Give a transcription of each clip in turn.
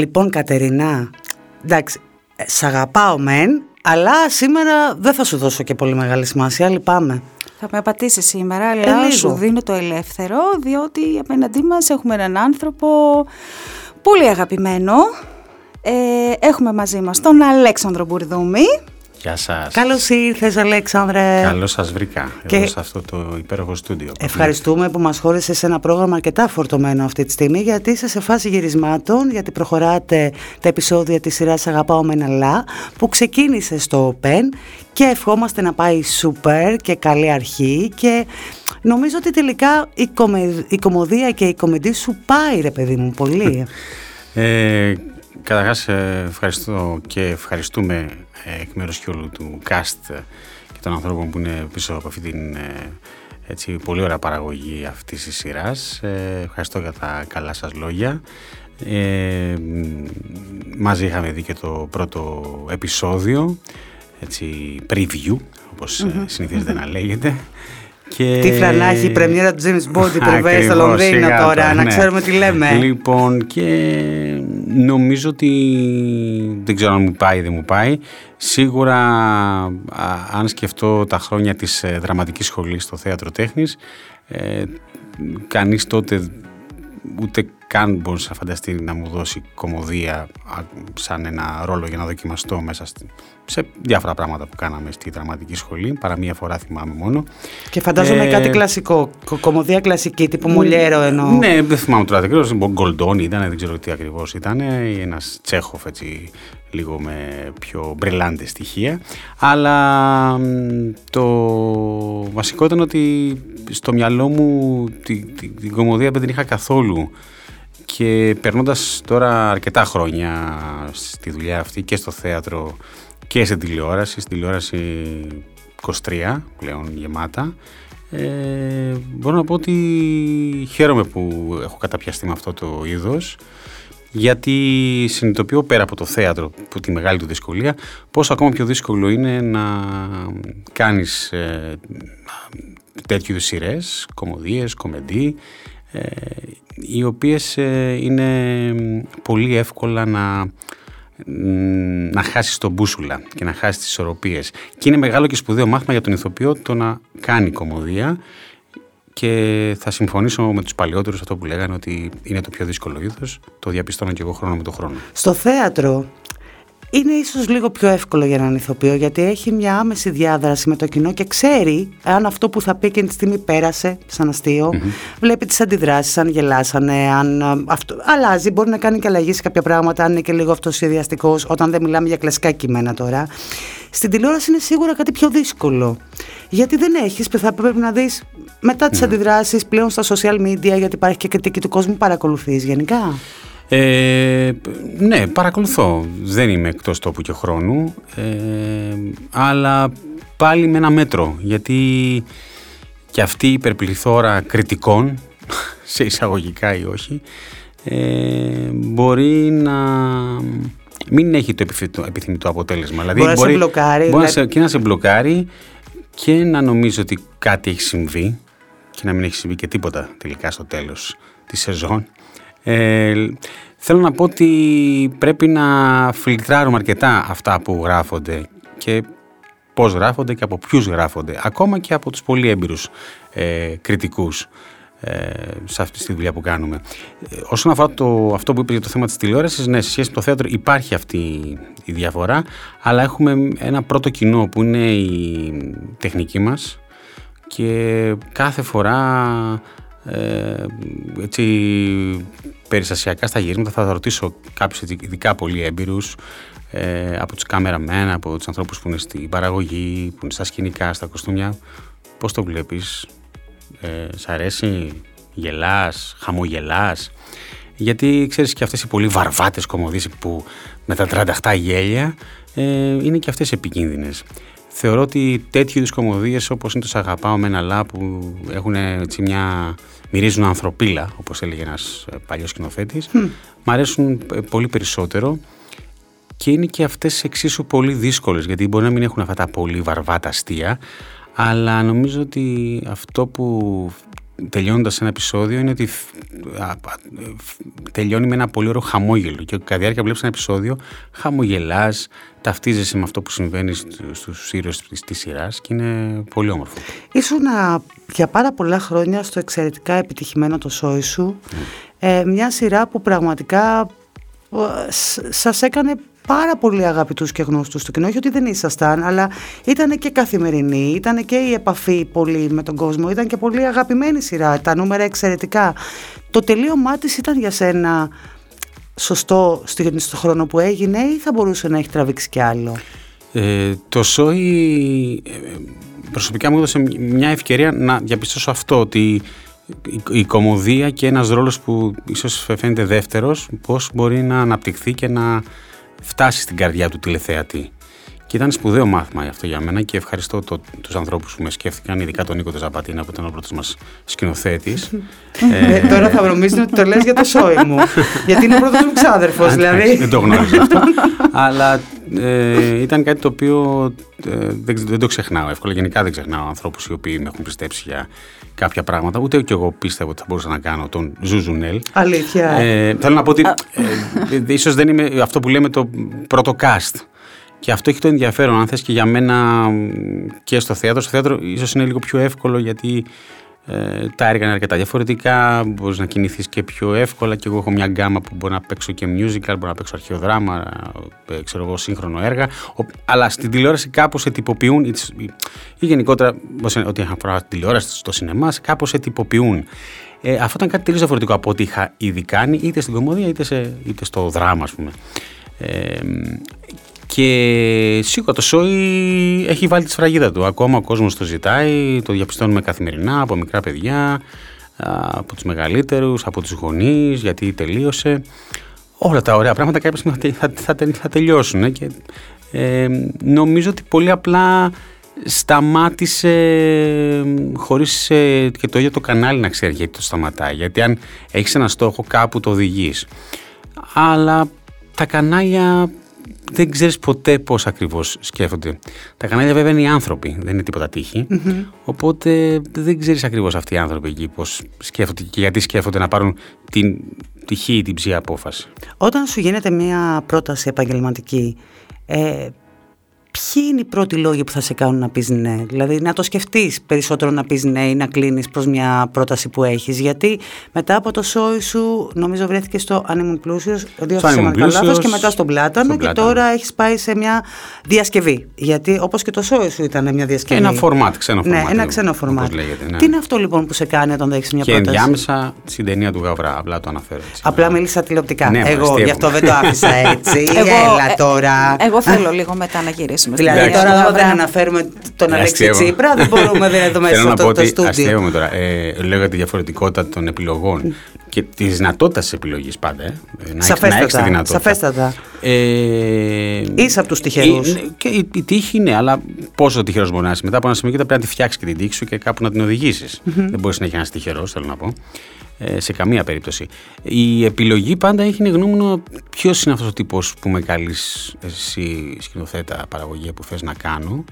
Λοιπόν Κατερινά, εντάξει, σ' αγαπάω μεν, αλλά σήμερα δεν θα σου δώσω και πολύ μεγάλη σημασία, λυπάμαι. Θα με απατήσει σήμερα, αλλά Ε, σου λίγο. δίνω το ελεύθερο, διότι απέναντί μας έχουμε έναν άνθρωπο πολύ αγαπημένο. Ε, έχουμε μαζί μας τον Αλέξανδρο Μπουρδούμη. Γεια σας. Καλώς ήρθες Αλέξανδρε. Καλώς σας βρήκα Και- εδώ σε αυτό το υπέροχο στούντιο. Ευχαριστούμε που μας χώρισες σε ένα πρόγραμμα αρκετά φορτωμένο αυτή τη στιγμή γιατί είσαι σε φάση γυρισμάτων, γιατί προχωράτε τα επεισόδια της σειράς Αγαπάω με ένα λα που ξεκίνησε στο Open και ευχόμαστε να πάει super και καλή αρχή και νομίζω ότι τελικά η, κομε- η κομμωδία και η κομμεντή σου πάει ρε παιδί μου πολύ. Ε, καταρχάς ε, ευχαριστώ και ευχαριστούμε ε, εκ μέρους και όλου του cast ε, και των ανθρώπων που είναι πίσω από αυτή την ε, έτσι, πολύ ωραία παραγωγή αυτής της σειράς. Ε, ευχαριστώ για τα καλά σας λόγια. Ε, μ, μαζί είχαμε δει και το πρώτο επεισόδιο, έτσι, preview, όπως ε, συνηθίζεται να λέγεται. Και... Τι φλανάχη, η πρεμιέρα του James Bond, η πρεβέ στο Ακριβώς, Λονδίνο σιγά τώρα, τώρα, να ναι. ξέρουμε τι λέμε. Λοιπόν, και νομίζω ότι δεν ξέρω αν μου πάει ή δεν μου πάει. Σίγουρα, α, αν σκεφτώ τα χρόνια της ε, δραματικής σχολής στο θέατρο τέχνης, ε, κανείς τότε ούτε καν μπορούσε να φανταστείς να μου δώσει κομμωδία α, σαν ένα ρόλο για να δοκιμαστώ μέσα στη- σε διάφορα πράγματα που κάναμε στη δραματική σχολή. Παρά μία φορά θυμάμαι μόνο. Και φαντάζομαι Ε, κάτι κλασικό, κο- κομμωδία κλασική, τύπου Μολιέρο εννοώ. Ναι, δεν θυμάμαι τώρα ακριβώς. Γκολντόνι ήταν, δεν ξέρω τι ακριβώς ήταν. Ή ένας Τσέχοφ έτσι, λίγο με πιο μπρελάντε στοιχεία. Αλλά μ, το βασικό ήταν ότι στο μυαλό μου τη, τη- την κομμωδία δεν την είχα καθόλου. Και περνώντας τώρα αρκετά χρόνια στη δουλειά αυτή και στο θέατρο και στην τηλεόραση, στην τηλεόραση 23 πλέον γεμάτα, ε, μπορώ να πω ότι χαίρομαι που έχω καταπιαστεί με αυτό το είδος γιατί συνειδητοποιώ πέρα από το θέατρο, που τη μεγάλη του δυσκολία, πόσο ακόμα πιο δύσκολο είναι να κάνεις ε, τέτοιου είδους σειρές, κομμωδίες, κομμεντί, ε, οι οποίες ε, είναι πολύ εύκολα να, μ, να χάσεις τον μπούσουλα και να χάσεις τις ισορροπίες. Και είναι μεγάλο και σπουδαίο μάθημα για τον ηθοποιό το να κάνει κομμωδία και θα συμφωνήσω με τους παλιότερους αυτό που λέγανε ότι είναι το πιο δύσκολο είδος. Το διαπιστώνω και εγώ χρόνο με το χρόνο. Στο θέατρο είναι ίσως λίγο πιο εύκολο για έναν ηθοποιό γιατί έχει μια άμεση διάδραση με το κοινό και ξέρει αν αυτό που θα πει εκείνη τη στιγμή πέρασε σαν αστειο Βλέπει τις αντιδράσεις, αν γελάσανε, αν α, αυτό, αλλάζει, μπορεί να κάνει και αλλαγή σε κάποια πράγματα, αν είναι και λίγο αυτοσχεδιαστικός όταν δεν μιλάμε για κλασικά κείμενα τώρα. Στην τηλεόραση είναι σίγουρα κάτι πιο δύσκολο. Γιατί δεν έχεις, θα πρέπει να δεις μετά τις αντιδράσεις πλέον στα social media, γιατί υπάρχει και κριτική του κόσμου, παρακολουθείς γενικά. Ε, ναι, παρακολουθώ. Δεν είμαι εκτός τόπου και χρόνου. Ε, αλλά πάλι με ένα μέτρο. Γιατί και αυτή η υπερπληθώρα κριτικών, σε εισαγωγικά ή όχι, ε, μπορεί να μην έχει το επιθυμητό, επιθυμητό αποτέλεσμα. Δηλαδή Μπορεί να σε μπλοκάρει, Μπορεί να δηλαδή- σε, και να σε μπλοκάρει και να νομίζω ότι κάτι έχει συμβεί και να μην έχει συμβεί και τίποτα τελικά στο τέλος της σεζόν. Ε, θέλω να πω ότι πρέπει να φιλτράρουμε αρκετά αυτά που γράφονται και πώς γράφονται και από ποιους γράφονται. Ακόμα και από τους πολύ έμπειρους ε, κριτικούς ε, σε αυτή τη δουλειά που κάνουμε. Ε, όσον αφορά το, αυτό που είπες για το θέμα της τηλεόρασης, ναι, σε σχέση με το θέατρο υπάρχει αυτή η διαφορά, αλλά έχουμε ένα πρώτο κοινό που είναι η τεχνική μας και κάθε φορά ε, έτσι περιστασιακά στα γυρίσματα θα ρωτήσω κάποιους έτσι, ειδικά πολύ έμπειρους ε, από τους κάμεραμεν, από τους ανθρώπους που είναι στην παραγωγή, που είναι στα σκηνικά, στα κοστούμια πώς το βλέπεις, ε, σ' αρέσει, γελάς, χαμογελάς; Γιατί ξέρεις και αυτές οι πολύ βαρβάτες κομμωδίες που με τα 38 γέλια ε, είναι και αυτές επικίνδυνες. Θεωρώ ότι τέτοιου είδους κομμωδίες όπως είναι το «Σ' αγαπάω με ένα λά» που έχουν έτσι μια... μυρίζουν ανθρωπίλα όπως έλεγε ένας ε, παλιός σκηνοθέτης μ' αρέσουν ε, πολύ περισσότερο. Και είναι και αυτές εξίσου πολύ δύσκολες γιατί μπορεί να μην έχουν αυτά τα πολύ βαρβάτα αστεία αλλά νομίζω ότι αυτό που τελειώνοντας ένα επεισόδιο είναι ότι τελειώνει με ένα πολύ ωραίο χαμόγελο και κατά τη διάρκεια βλέπεις ένα επεισόδιο χαμογελάς, ταυτίζεσαι με αυτό που συμβαίνει στους ήρωες της σειράς και είναι πολύ όμορφο. Ήσουν για πάρα πολλά χρόνια στο εξαιρετικά επιτυχημένο το σόι σου, mm. ε, μια σειρά που πραγματικά ε, σας έκανε πάρα πολύ αγαπητούς και γνώστους στο κοινό, όχι ότι δεν ήσασταν, αλλά ήταν και καθημερινή, ήταν και η επαφή πολύ με τον κόσμο, ήταν και πολύ αγαπημένη σειρά, τα νούμερα εξαιρετικά. Το τελείωμά της ήταν για σένα σωστό στο χρόνο που έγινε ή θα μπορούσε να έχει τραβήξει κι άλλο; Ε, το Σόι ε, προσωπικά μου έδωσε μια ευκαιρία να διαπιστώσω αυτό ότι η κομμωδία και ένας ρόλος που ίσως φαίνεται δεύτερος πώς μπορεί να αναπτυχθεί και να φτάσει στην καρδιά του τηλεθεατή. Και ήταν σπουδαίο μάθημα αυτό για μένα και ευχαριστώ το, τους ανθρώπους που με σκέφτηκαν, ειδικά τον Νίκο Τεζαπατίνα που ήταν ο πρώτος μας σκηνοθέτης. ε, ε, τώρα θα βρωμίζουν ότι το λες για το σόι μου, γιατί είναι ο πρώτος μου ξάδερφος δηλαδή. δεν το γνώριζα αυτό, αλλά ε, ήταν κάτι το οποίο ε, δεν, δεν, το ξεχνάω εύκολα. Γενικά δεν ξεχνάω ανθρώπους οι οποίοι με έχουν πιστέψει για κάποια πράγματα. Ούτε και εγώ πίστευα ότι θα μπορούσα να κάνω τον Ζουζουνέλ. Αλήθεια. Ε, θέλω να πω ότι ε, ίσως δεν είμαι αυτό που λέμε το πρώτο cast. Και αυτό έχει το ενδιαφέρον, αν θες και για μένα και στο θέατρο. Στο θέατρο ίσως είναι λίγο πιο εύκολο γιατί ε, τα έργα είναι αρκετά διαφορετικά, μπορείς να κινηθείς και πιο εύκολα και εγώ έχω μια γκάμα που μπορεί να παίξω και musical, μπορεί να παίξω αρχαιοδράμα, ε, ξέρω εγώ, σύγχρονο έργα, ο, αλλά στην τηλεόραση κάπως ετυποποιούν ή, ή γενικότερα ότι αφορά την τηλεόραση στο σινεμά, κάπως ετυποποιούν. Ε, αυτό ήταν κάτι τελείως διαφορετικό από ό,τι είχα ήδη κάνει είτε στην κομμωδία είτε, σε, είτε στο δράμα ας πούμε. Ε, και σίγουρα το σόι έχει βάλει τη σφραγίδα του. Ακόμα ο κόσμος το ζητάει, το διαπιστώνουμε καθημερινά από μικρά παιδιά, από τους μεγαλύτερους, από τους γονείς, γιατί τελείωσε. Όλα τα ωραία πράγματα κάποια στιγμή θα, θα, θα, τελειώσουν. Και, ε, νομίζω ότι πολύ απλά σταμάτησε χωρίς ε, και το ίδιο το κανάλι να ξέρει γιατί το σταματάει. Γιατί αν έχεις ένα στόχο κάπου το οδηγείς. Αλλά τα κανάλια δεν ξέρεις ποτέ πώς ακριβώς σκέφτονται. Τα κανάλια βέβαια είναι οι άνθρωποι, δεν είναι τίποτα Οπότε δεν ξέρεις ακριβώς αυτοί οι άνθρωποι εκεί πώς σκέφτονται και γιατί σκέφτονται να πάρουν την τυχή ή την ψή απόφαση. Όταν σου γίνεται μια πρόταση επαγγελματική, ε, ποιοι είναι οι πρώτοι λόγοι που θα σε κάνουν να πεις ναι; Δηλαδή να το σκεφτείς περισσότερο να πεις ναι ή να κλείνεις προς μια πρόταση που έχεις. Γιατί μετά από το σόι σου νομίζω βρέθηκε στο Αν ήμουν πλούσιος, δύο λάθος και μετά στον Πλάτανο και τώρα έχεις πάει σε μια διασκευή. Γιατί όπως και το σόι σου ήταν μια διασκευή. Και ένα φορμάτ, ξένο φορμάτ. Ναι, ένα ξένο φορμάτ. ναι. Τι είναι αυτό λοιπόν που σε κάνει όταν δέχεις μια και πρόταση; Και ενδιάμεσα στην ταινία του Γαβρά, απλά το αναφέρω έτσι. Απλά μίλησα τηλεοπτικά. Ναι, εγώ γι' αυτό δεν το άφησα έτσι. Έλα τώρα. Εγώ θέλω λίγο μετά να γυρίσω Δηλαδή τώρα εδώ δεν αναφέρουμε τον Αλέξη Τσίπρα, δεν μπορούμε δεν εδώ μέσα στο το, το στούντιο. Αστείευομαι τώρα. Ε, λέω τη διαφορετικότητα των επιλογών και τη δυνατότητα της επιλογής πάντα. Ε. Να σαφέστατα, τη δυνατότητα. Σαφέστατα. Ε, Είσαι από τους τυχερούς. Και η, η, τύχη είναι, αλλά πόσο τυχερός μπορεί να είσαι. Μετά από ένα σημείο πρέπει να τη φτιάξεις και την τύχη σου και κάπου να την οδηγήσεις. Mm-hmm. Δεν μπορείς να έχεις ένας τυχερός, θέλω να πω. Ε, σε καμία περίπτωση. Η επιλογή πάντα έχει γνώμονο ποιος είναι αυτός ο τύπος που με καλείς εσύ σκηνοθέτα παραγωγή που θες να κάνω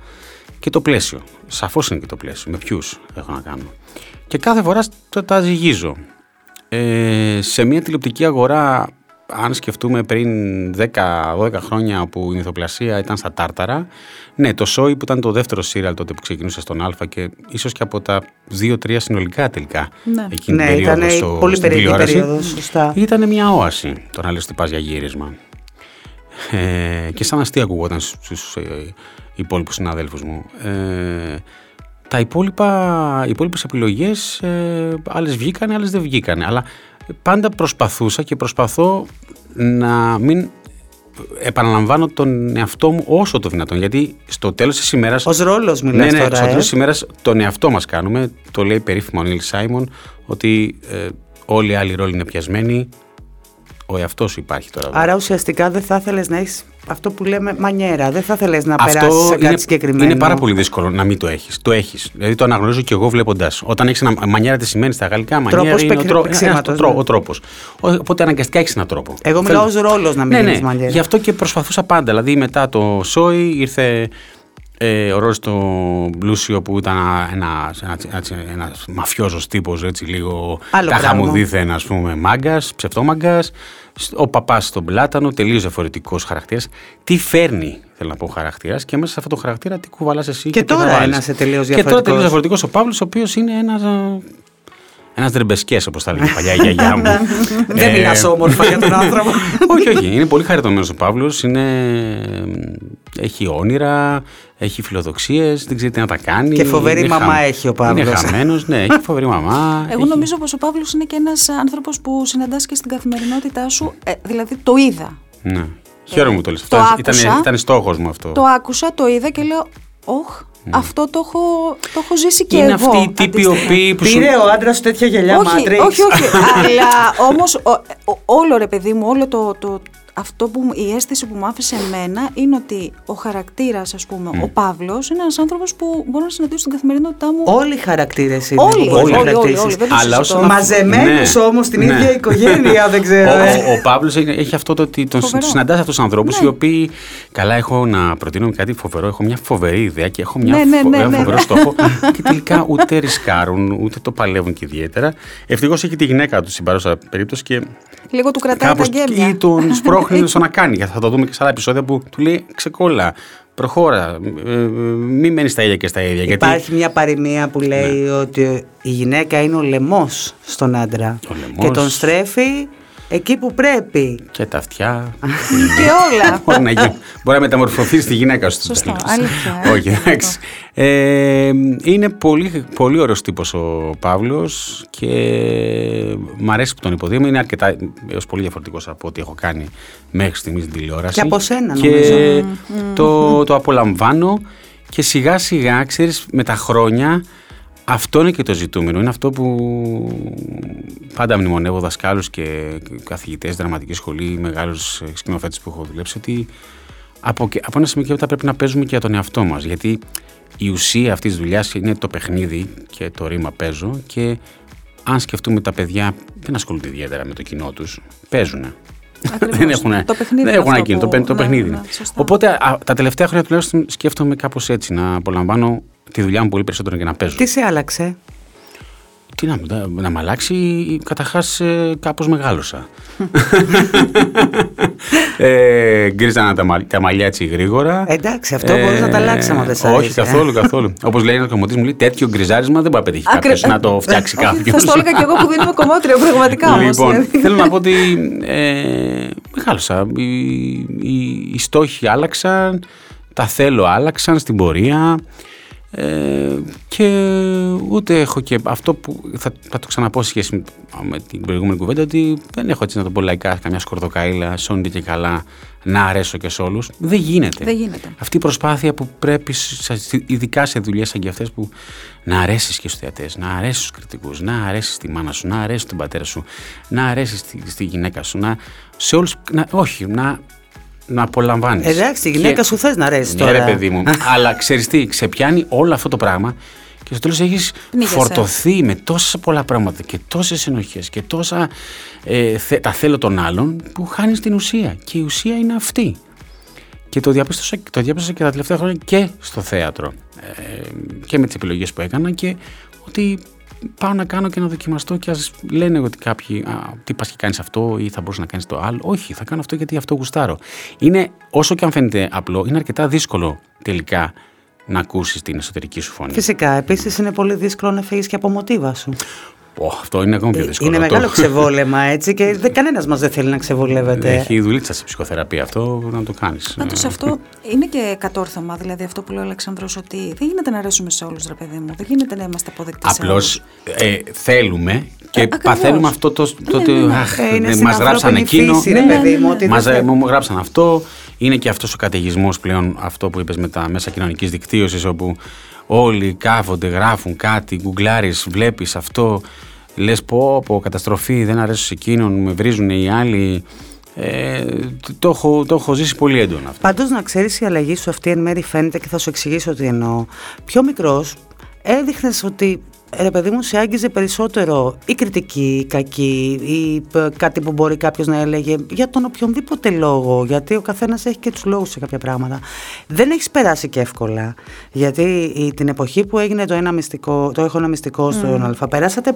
και το πλαίσιο. Σαφώς είναι και το πλαίσιο. Με ποιους έχω να κάνω. Και κάθε φορά το τα ζυγίζω. Ε, σε μια τηλεοπτική αγορά αν σκεφτούμε πριν 10-12 χρόνια που η ηθοπλασία ήταν στα τάρταρα, ναι, το Σόι που ήταν το δεύτερο σύριαλ τότε που ξεκινούσε στον Α και ίσως και από τα 2-3 συνολικά τελικά ναι. εκείνη ναι, την περίοδο στο, πολύ περίοδο, περίοδος, σωστά. Ήταν μια όαση το να λες ότι πας για γύρισμα. Ε, και σαν αστεία ακουγόταν στους ε, υπόλοιπους συναδέλφους μου. Ε, τα υπόλοιπα, οι υπόλοιπες επιλογές ε, άλλες βγήκανε, άλλες δεν βγήκανε. Αλλά πάντα προσπαθούσα και προσπαθώ να μην επαναλαμβάνω τον εαυτό μου όσο το δυνατόν. Γιατί στο τέλος της ημέρα. Ω ρόλος μιλάς ναι, ναι, τώρα. Στο τέλος ε; της ημέρας τον εαυτό μας κάνουμε. Το λέει περίφημο ο Νίλ Σάιμον ότι ε, όλοι οι άλλοι ρόλοι είναι πιασμένοι ο εαυτός σου υπάρχει τώρα. Άρα ουσιαστικά δεν θα ήθελες να έχεις αυτό που λέμε μανιέρα. Δεν θα ήθελες να περάσεις σε κάτι είναι, συγκεκριμένο. Είναι πάρα πολύ δύσκολο να μην το έχεις. Το έχεις. Δηλαδή το αναγνωρίζω και εγώ βλέποντας. Όταν έχεις ένα μανιέρα, τι σημαίνει στα γαλλικά; Μανιέρα τρόπος είναι ο, τρό, ναι. ο τρόπος. Οπότε αναγκαστικά έχεις έναν τρόπο. Εγώ μιλάω ως ρόλος να μην ναι, ναι. μανιέρα. Γι' αυτό και προσπαθούσα πάντα. Δηλαδή μετά το Σόι ήρθε ε, ο Ρώση το πλούσιο που ήταν ένα, ένα, ένας, μαφιόζος τύπος έτσι λίγο καχαμουδίθεν ας πούμε μάγκας, ψευτόμαγκας ο παπάς στον πλάτανο, τελείως διαφορετικός χαρακτήρας τι φέρνει θέλω να πω χαρακτήρας και μέσα σε αυτό το χαρακτήρα τι κουβαλάς εσύ και, και τώρα ένας τελείως διαφορετικό. Και τώρα τελείως διαφορετικός ο Παύλος, ο οποίος είναι ένας ένας δρεμπεσκές, όπως τα έλεγε παλιά η γιαγιά μου. Δεν μιλά ε, όμορφα για τον άνθρωπο. όχι, όχι. Είναι πολύ χαριτωμένος ο Παύλος. Έχει όνειρα, έχει φιλοδοξίες, δεν ξέρει τι να τα κάνει. Και φοβερή μαμά έχει ο Παύλος. Είναι χαμένος, ναι, έχει φοβερή μαμά. Εγώ νομίζω πως ο Παύλος είναι και ένας άνθρωπος που συναντάς και στην καθημερινότητά σου. Ε, δηλαδή το είδα. Ναι. Χαίρομαι που το λες. Ήταν, ήταν στόχος μου αυτό. Το άκουσα, το είδα και λέω, όχ, ναι. Αυτό το έχω, το έχω ζήσει και είναι εγώ. Είναι αυτοί οι τύποι οποίοι που Πήρε ο άντρας σου τέτοια γελιά όχι, όχι, όχι, αλλά όμως όλο ρε παιδί μου, όλο το, το, αυτό που η αίσθηση που μου άφησε εμένα είναι ότι ο χαρακτήρας, ας πούμε, ο Παύλος, είναι ένας άνθρωπος που μπορώ να συναντήσω στην καθημερινότητά μου. Όλοι οι χαρακτήρες είναι. Όλοι, όλοι, όλοι, όλοι, όλοι Αλλά όσο Μαζεμένους ναι, όμως στην ναι. ίδια οικογένεια, δεν ξέρω. Ο, ο, ο Παύλος έχει αυτό το ότι τον συναντάς αυτούς τους ανθρώπους ναι. οι οποίοι. Καλά, έχω να προτείνω κάτι φοβερό. Έχω μια φοβερή ιδέα και έχω μια ναι, ναι, ναι, ναι, φοβερό στόχο. και τελικά ούτε ρισκάρουν, ούτε το παλεύουν και ιδιαίτερα. Ευτυχώς έχει τη γυναίκα του στην παρούσα περίπτωση και Λίγο του κρατάει τα γέμια. Ή τον σπρώχνει στο να κάνει. Γιατί θα το δούμε και σε άλλα επεισόδια που του λέει ξεκόλα. Προχώρα. Ε, ε, μην μένεις στα ίδια και στα ίδια. Υπάρχει μια παροιμία που λέει ναι. ότι η γυναίκα είναι ο λαιμός στον άντρα. Και τον στρέφει Εκεί που πρέπει. Και τα αυτιά. και όλα. μπορεί, να γίνει, μπορεί να μεταμορφωθεί στη γυναίκα σου. Σωστό. Αλήθεια. Όχι, εντάξει. Ε, είναι πολύ, πολύ ωραίος τύπος ο Παύλος και μ' αρέσει που τον υποδείουμε. Είναι αρκετά, έως πολύ διαφορετικός από ό,τι έχω κάνει μέχρι στιγμής στην τηλεόραση. Και από σένα νομίζω. Και το, το απολαμβάνω και σιγά σιγά, ξέρεις, με τα χρόνια αυτό είναι και το ζητούμενο. Είναι αυτό που πάντα μνημονεύω δασκάλους και καθηγητές, δραματική σχολή, μεγάλους σκηνοθέτες που έχω δουλέψει, ότι από, από ένα σημείο και μετά πρέπει να παίζουμε και για τον εαυτό μας. Γιατί η ουσία αυτής της δουλειάς είναι το παιχνίδι και το ρήμα παίζω και αν σκεφτούμε τα παιδιά δεν ασχολούνται ιδιαίτερα με το κοινό τους. Παίζουν. δεν έχουν, το παιχνίδι δεν έχουν εκείνο, το, το ναι, παιχνίδι. Ναι, Οπότε α, τα τελευταία χρόνια τουλάχιστον σκέφτομαι κάπως έτσι, να απολαμβάνω τη δουλειά μου πολύ περισσότερο και να παίζω. Τι σε άλλαξε; Τι να, να, να με αλλάξει, καταρχάς ε, κάπως μεγάλωσα. ε, γκρίζανα τα, τα μαλλιά έτσι γρήγορα. Εντάξει, αυτό ε, μπορείς να τα αλλάξεις άμα δεν σ' Όχι, καθόλου, καθόλου. Όπως λέει ένα κομμωτή μου, λέει τέτοιο γκριζάρισμα δεν μπορεί να πετύχει κάποιος να το φτιάξει κάποιος. Θα το έλεγα και εγώ που δεν είμαι κομμότριο, πραγματικά όμως. Λοιπόν, δηλαδή. θέλω να πω ότι ε, μεγάλωσα. Οι, οι, οι στόχοι άλλαξαν, τα θέλω άλλαξαν στην πορεία. Ε, και ούτε έχω και αυτό που θα, θα το ξαναπώ σε σχέση με την προηγούμενη κουβέντα ότι δεν έχω έτσι να το πω λαϊκά καμιά σκορδοκαίλα, σόντι και καλά να αρέσω και σε όλους. Δεν γίνεται. Δεν γίνεται. Αυτή η προσπάθεια που πρέπει, ειδικά σε δουλειές σαν και αυτές, που να αρέσεις και στους θεατές, να αρέσεις στους κριτικούς, να αρέσεις στη μάνα σου, να αρέσεις στον πατέρα σου, να αρέσεις στη, στη γυναίκα σου, να, σε όλους, να, όχι, να να απολαμβάνεις. Εντάξει, η γυναίκα και... σου θες να αρέσει ναι, τώρα. Ναι, ρε παιδί μου. Αλλά ξέρεις τι, ξεπιάνει όλο αυτό το πράγμα και στο τέλος έχεις φορτωθεί με τόσα πολλά πράγματα και τόσες ενοχέ και τόσα. Ε, τα θέλω των άλλων που χάνεις την ουσία. Και η ουσία είναι αυτή. Και το διαπίστωσα, το διαπίστωσα και τα τελευταία χρόνια και στο θέατρο. Ε, και με τις επιλογές που έκανα και ότι πάω να κάνω και να δοκιμαστώ και ας λένε ότι κάποιοι α, τι πας και κάνεις αυτό ή θα μπορούσες να κάνεις το άλλο. Όχι, θα κάνω αυτό γιατί αυτό γουστάρω. Είναι, όσο και αν φαίνεται απλό, είναι αρκετά δύσκολο τελικά να ακούσεις την εσωτερική σου φωνή. Φυσικά. Επίσης είναι πολύ δύσκολο να φύγεις και από μοτίβα σου. Oh, αυτό είναι ακόμα πιο δύσκολο. Είναι μεγάλο ξεβόλεμα έτσι και κανένας μας δεν θέλει να ξεβολεύεται. Έχει δουλίτσα σε ψυχοθεραπεία αυτό να το κάνεις. Πάντως αυτό είναι και κατόρθωμα. Δηλαδή αυτό που λέει ο Αλεξανδρό ότι δεν γίνεται να αρέσουμε σε όλους, ρε παιδί μου. Δεν γίνεται να είμαστε αποδεκτοί. Απλώς ε, θέλουμε και ε, παθαίνουμε αυτό το. το, ναι, ναι, ναι. Ε, μας γράψαν εκείνο. Μας μου γράψαν αυτό. Είναι και αυτός ο καταιγισμός πλέον αυτό που είπες με τα μέσα κοινωνικής δικτύωσης όπου όλοι κάθονται, γράφουν κάτι, γκουγκλάρεις, βλέπεις αυτό Λες πω, πω, καταστροφή, δεν αρέσει σε εκείνον, με βρίζουν οι άλλοι. Ε, το, έχω, το έχω ζήσει πολύ έντονα αυτό. Πάντως να ξέρεις, η αλλαγή σου αυτή εν μέρη φαίνεται και θα σου εξηγήσω τι εννοώ. Πιο μικρός, έδειχνες ότι ρε παιδί μου, σε άγγιζε περισσότερο η κριτική, η κακή, ή κάτι που μπορεί κάποιος να έλεγε για τον οποιονδήποτε λόγο. Γιατί ο καθένας έχει και τους λόγους σε κάποια πράγματα. Δεν έχεις περάσει και εύκολα. Γιατί την εποχή που έγινε το, ένα μυστικό, το έχω ένα μυστικό στον Αλφα, περάσατε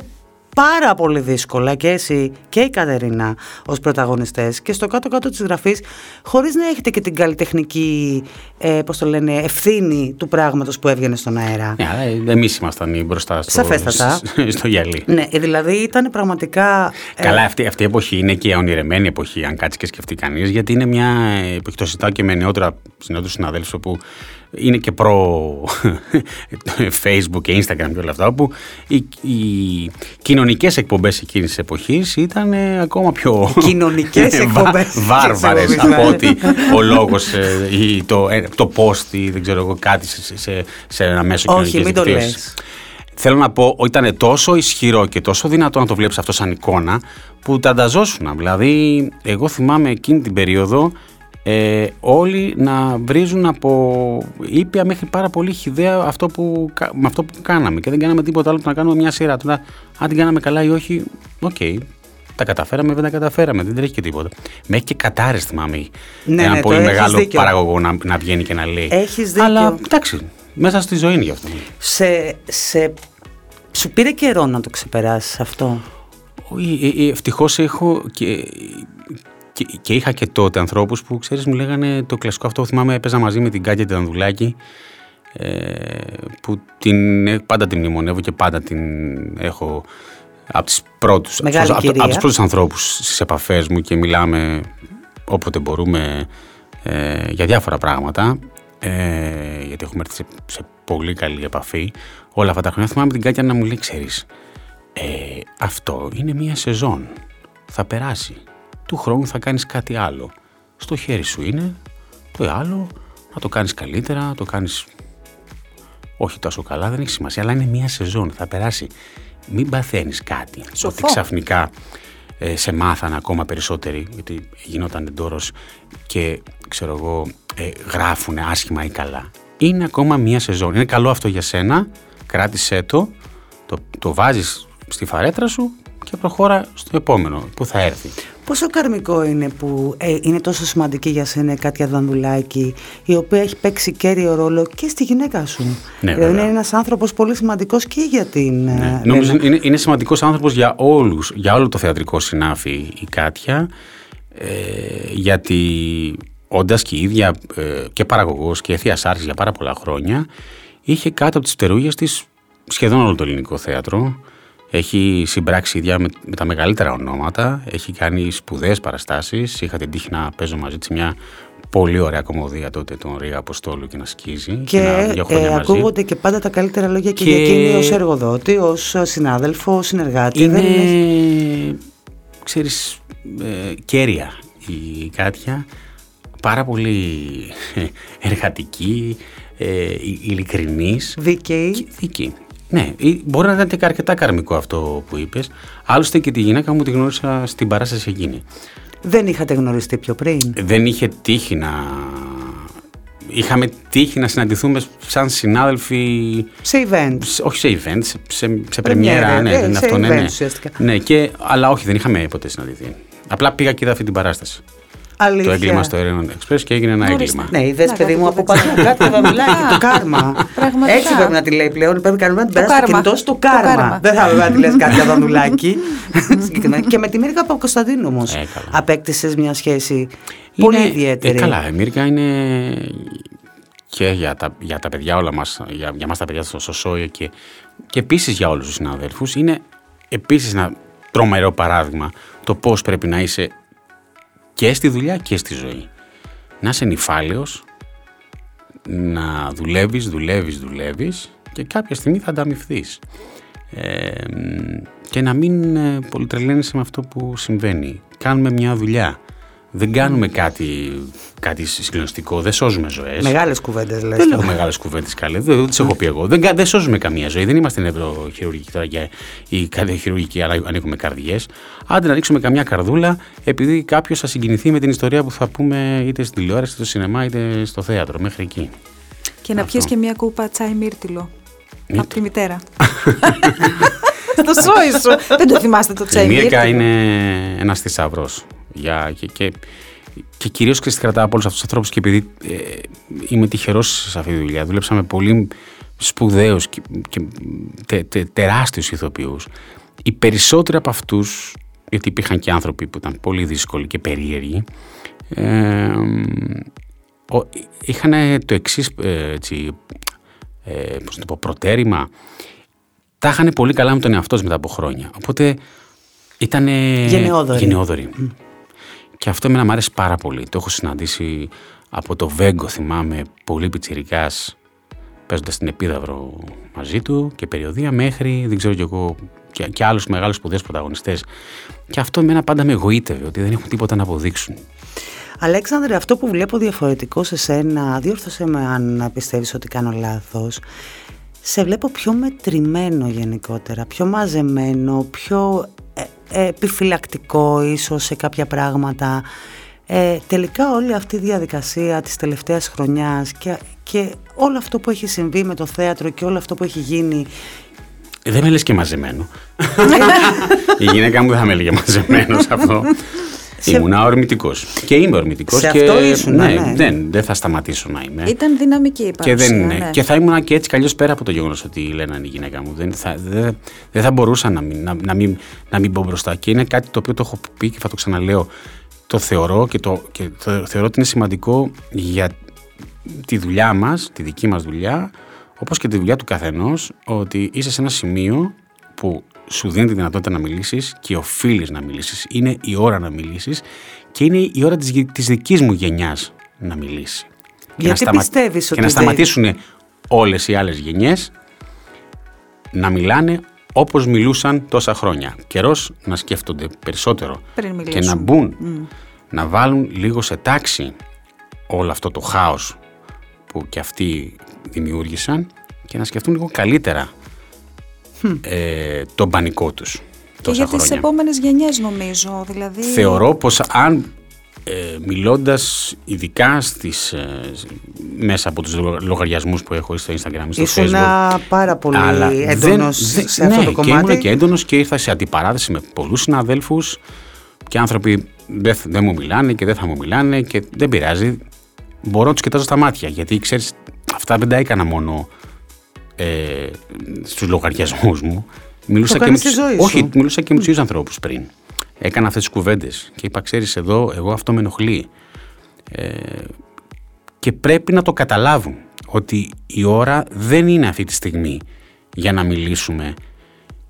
πάρα πολύ δύσκολα και εσύ και η Κατερίνα ως πρωταγωνιστές και στο κάτω-κάτω της γραφής χωρίς να έχετε και την καλλιτεχνική ε, πώς το λένε, ευθύνη του πράγματος που έβγαινε στον αέρα. Ναι, εμείς ήμασταν μπροστά στο, Σαφέστατα. στο γυαλί. Ναι, δηλαδή ήταν πραγματικά... Ε, Καλά, αυτή, αυτή η εποχή είναι και η ονειρεμένη εποχή αν κάτσεις και σκεφτεί κανείς γιατί είναι μια εποχή, το συζητάω και με νεότερα συναδέλφους όπου είναι και προ Facebook και Instagram και όλα αυτά, όπου οι, οι κοινωνικές εκπομπές εκείνης της εποχής ήταν ε, ακόμα πιο. Κοινωνικές εκπομπές. Βάρβαρες από ότι ο λόγος ε, ή το, ε, το post ή δεν ξέρω εγώ κάτι σε, σε, σε ένα μέσο κοινωνικής Όχι, μην το λες. Θέλω να πω ότι ήταν τόσο ισχυρό και τόσο δυνατό να το βλέπεις αυτό σαν εικόνα που τα ανταζώσουν. Δηλαδή, εγώ θυμάμαι εκείνη την περίοδο ε, όλοι να βρίζουν από ήπια μέχρι πάρα πολύ χυδαία αυτό που, με αυτό που κάναμε και δεν κάναμε τίποτα άλλο που να κάνουμε μια σειρά. Τώρα, αν την κάναμε καλά ή όχι, OK, okay, τα καταφέραμε, δεν τα καταφέραμε, δεν τρέχει και τίποτα. Με έχει και κατάρρε, θυμάμαι. Ναι, ένα ναι, πολύ μεγάλο δίκιο. παραγωγό να, να βγαίνει και να λέει. Έχεις δίκιο. Αλλά εντάξει, μέσα στη ζωή είναι γι' αυτό. Σε, σε, σου πήρε καιρό να το ξεπεράσεις αυτό; Ε, ε, Ευτυχώς έχω και και, και είχα και τότε ανθρώπους που ξέρεις, μου λέγανε το κλασικό αυτό. Θυμάμαι, έπαιζα μαζί με την Κάτια Τανδουλάκη, ε, που την, πάντα την μνημονεύω και πάντα την έχω από, τις πρώτους, από, από, τους πρώτους ανθρώπους στις επαφές μου και μιλάμε όποτε μπορούμε ε, για διάφορα πράγματα ε, γιατί έχουμε έρθει σε, σε, πολύ καλή επαφή όλα αυτά τα χρόνια. Θυμάμαι την Κάτια να μου λέει ξέρεις ε, αυτό είναι μια σεζόν. Θα περάσει του χρόνου θα κάνεις κάτι άλλο. Στο χέρι σου είναι το άλλο, να το κάνεις καλύτερα, να το κάνεις όχι τόσο καλά, δεν έχει σημασία, αλλά είναι μία σεζόν, θα περάσει. Μην παθαίνεις κάτι, Σοφό. ότι ξαφνικά ε, σε μάθαν ακόμα περισσότεροι, γιατί γινόταν εντόρος και ξέρω εγώ ε, γράφουν άσχημα ή καλά. Είναι ακόμα μία σεζόν. Είναι καλό αυτό για σένα, κράτησέ το, το, το βάζεις στη φαρέτρα σου και προχώρα στο επόμενο που θα έρθει. Πόσο καρμικό είναι που ε, είναι τόσο σημαντική για σένα η Κάτια Δανδουλάκη, η οποία έχει παίξει κέριο ρόλο και στη γυναίκα σου; Ναι, δηλαδή είναι ένας άνθρωπος πολύ σημαντικός και για την... Ε, ναι. Νομίζω είναι, είναι σημαντικός άνθρωπος για όλους, για όλο το θεατρικό συνάφη η Κάτια, ε, γιατί όντας και η ίδια ε, και παραγωγός και θεία άρση για πάρα πολλά χρόνια, είχε κάτω από τις φτερούγες της σχεδόν όλο το ελληνικό θέατρο. Έχει συμπράξει ίδια με, με, τα μεγαλύτερα ονόματα. Έχει κάνει σπουδαίες παραστάσεις. Είχα την τύχη να παίζω μαζί της μια πολύ ωραία κομμωδία τότε τον Ρίγα Αποστόλου και να σκίζει. Και, και ε, ακούγονται και πάντα τα καλύτερα λόγια και, και... για εκείνη ως εργοδότη, ως συνάδελφο, συνεργάτη. Είναι, είναι... ξέρεις, ε, κέρια η Κάτια. Πάρα πολύ εργατική, ε, ειλικρινής. Δίκαιη. Δίκαιη. Ναι, μπορεί να ήταν και αρκετά καρμικό αυτό που είπες. Άλλωστε και τη γυναίκα μου τη γνώρισα στην παράσταση εκείνη. Δεν είχατε γνωριστεί πιο πριν; Δεν είχε τύχει να. Είχαμε τύχει να συναντηθούμε σαν συνάδελφοι. Σε events. όχι σε events, σε, σε πρεμιέρα. Ναι, ε, σε αυτό, ναι, ναι, ναι. και, αλλά όχι, δεν είχαμε ποτέ συναντηθεί. Απλά πήγα και είδα αυτή την παράσταση. Αλήθεια. Το έγκλημα στο Ερένον Express και έγινε ένα έγκλημα. Ναι, είδες παιδί μου από πάνω κάτι θα μιλάει το κάρμα. Έτσι πρέπει να τη λέει πλέον. Πρέπει να την περάσει το κινητό στο κάρμα. Δεν θα πρέπει να τη λες κάτι για δανδουλάκι. και με τη Μίρκα Παπακοσταντίνου όμως Ε, απέκτησες μια σχέση πολύ ιδιαίτερη. Ε, καλά, η Μίρκα είναι και για τα, για τα παιδιά όλα μας, για, για μας τα παιδιά στο ΣΟΣΟΙ και, και επίσης για όλους τους συναδέλφους είναι επίσης ένα τρομερό παράδειγμα το πώς πρέπει να είσαι και στη δουλειά και στη ζωή. Να είσαι νυφάλιος, να δουλεύεις, δουλεύεις, δουλεύεις και κάποια στιγμή θα ανταμυφθείς. Ε, και να μην ε, πολυτρελαίνεσαι με αυτό που συμβαίνει. Κάνουμε μια δουλειά. Δεν κάνουμε κάτι, κάτι συγκλονιστικό, δεν σώζουμε ζωές. Μεγάλες κουβέντες λες. Δεν λέω μεγάλες κουβέντες καλέ, δεν τις έχω πει εγώ. Δεν, δεν σώζουμε καμία ζωή. Δεν είμαστε νευροχειρουργικοί τώρα για, ή χειρουργικοί, αλλά ανοίγουμε καρδιές. Άντε να ρίξουμε καμιά καρδούλα, επειδή κάποιος θα συγκινηθεί με την ιστορία που θα πούμε είτε στην τηλεόραση, είτε στο σινεμά, είτε στο θέατρο. Μέχρι εκεί. Και να πιεις και μια κούπα τσάι μύρτιλο. Από τη μητέρα. Στο σόι σου. Δεν το θυμάστε το τσέκι. Η Μίρκα είναι ένας θησαυρός. Και, και, και κυρίως και κρατάω από όλους αυτούς τους ανθρώπους και επειδή ε, είμαι τυχερός σε αυτή τη δουλειά. Δούλεψα πολύ σπουδαίους και, και τε, τε, τεράστιους ηθοποιούς. Οι περισσότεροι από αυτούς, γιατί υπήρχαν και άνθρωποι που ήταν πολύ δύσκολοι και περίεργοι, ε, είχαν το εξής ε, ε, πώς το πω, προτέρημα. Τα είχαν πολύ καλά με τον εαυτό μετά από χρόνια. Οπότε ήταν γενναιόδοροι. Και αυτό εμένα μου άρεσε πάρα πολύ. Το έχω συναντήσει από το Βέγκο, θυμάμαι, πολύ πιτσιρικάς, παίζοντας την Επίδαυρο μαζί του και περιοδία μέχρι, δεν ξέρω κι εγώ, και, και άλλους μεγάλους σπουδαίους πρωταγωνιστές. Και αυτό εμένα πάντα με εγωίτευε, ότι δεν έχουν τίποτα να αποδείξουν. Αλέξανδρε, αυτό που βλέπω διαφορετικό σε σένα, διόρθωσε με αν πιστεύεις ότι κάνω λάθος, σε βλέπω πιο μετρημένο γενικότερα, πιο μαζεμένο, πιο ε, ε, επιφυλακτικό ίσως σε κάποια πράγματα. Ε, τελικά όλη αυτή η διαδικασία της τελευταίας χρονιάς και, και όλο αυτό που έχει συμβεί με το θέατρο και όλο αυτό που έχει γίνει δεν με λες και μαζεμένο. η γυναίκα μου δεν θα με έλεγε μαζεμένο αυτό. Σε... Ήμουνα ορμητικός. Και είμαι ορμητικός. Σε και... αυτό ήσουν, ναι, ναι. Δεν, δεν θα σταματήσω να είμαι. Ήταν δυναμική η παρουσία, και, δεν, ναι. και θα ήμουν και έτσι κι αλλιώς πέρα από το γεγονός ότι η Λένα είναι η γυναίκα μου. Δεν θα, δεν, δεν θα μπορούσα να μην, να, να, μην, να μην πω μπροστά. Και είναι κάτι το οποίο το έχω πει και θα το ξαναλέω. Το θεωρώ και το, και το θεωρώ ότι είναι σημαντικό για τη δουλειά μας, τη δική μας δουλειά, όπως και τη δουλειά του καθενός, ότι είσαι σε ένα σημείο που σου δίνει τη δυνατότητα να μιλήσεις και οφείλεις να μιλήσεις. Είναι η ώρα να μιλήσεις και είναι η ώρα της, της δικής μου γενιάς να μιλήσεις. Γιατί να σταμα... πιστεύεις Και να σταματήσουν όλες οι άλλες γενιές να μιλάνε όπως μιλούσαν τόσα χρόνια. Καιρός να σκέφτονται περισσότερο και να μπουν, να βάλουν λίγο σε τάξη όλο αυτό το χάος που και αυτοί δημιούργησαν και να σκεφτούν λίγο καλύτερα ε, τον πανικό τους. Και για τις επόμενες γενιές νομίζω. Δηλαδή... Θεωρώ πως αν ε, μιλώντας ειδικά στις, ε, μέσα από τους λογαριασμούς που έχω στο Instagram στο Ήσουν Facebook πάρα πολύ έντονος σε αυτό ναι, το κομμάτι. Και ήμουν και έντονος και ήρθα σε αντιπαράθεση με πολλούς συναδέλφους και άνθρωποι δεν, δεν μου μιλάνε και δεν θα μου μιλάνε και δεν πειράζει. Μπορώ να τους κοιτάζω στα μάτια γιατί ξέρεις αυτά δεν τα έκανα μόνο ε, στους λογαριασμούς μου. Μιλούσα το και με τους, ζωή όχι, σου. μιλούσα και με τους ανθρώπους πριν. Έκανα αυτές τις κουβέντες και είπα, ξέρεις εδώ, εγώ αυτό με ενοχλεί. Ε, και πρέπει να το καταλάβουν ότι η ώρα δεν είναι αυτή τη στιγμή για να μιλήσουμε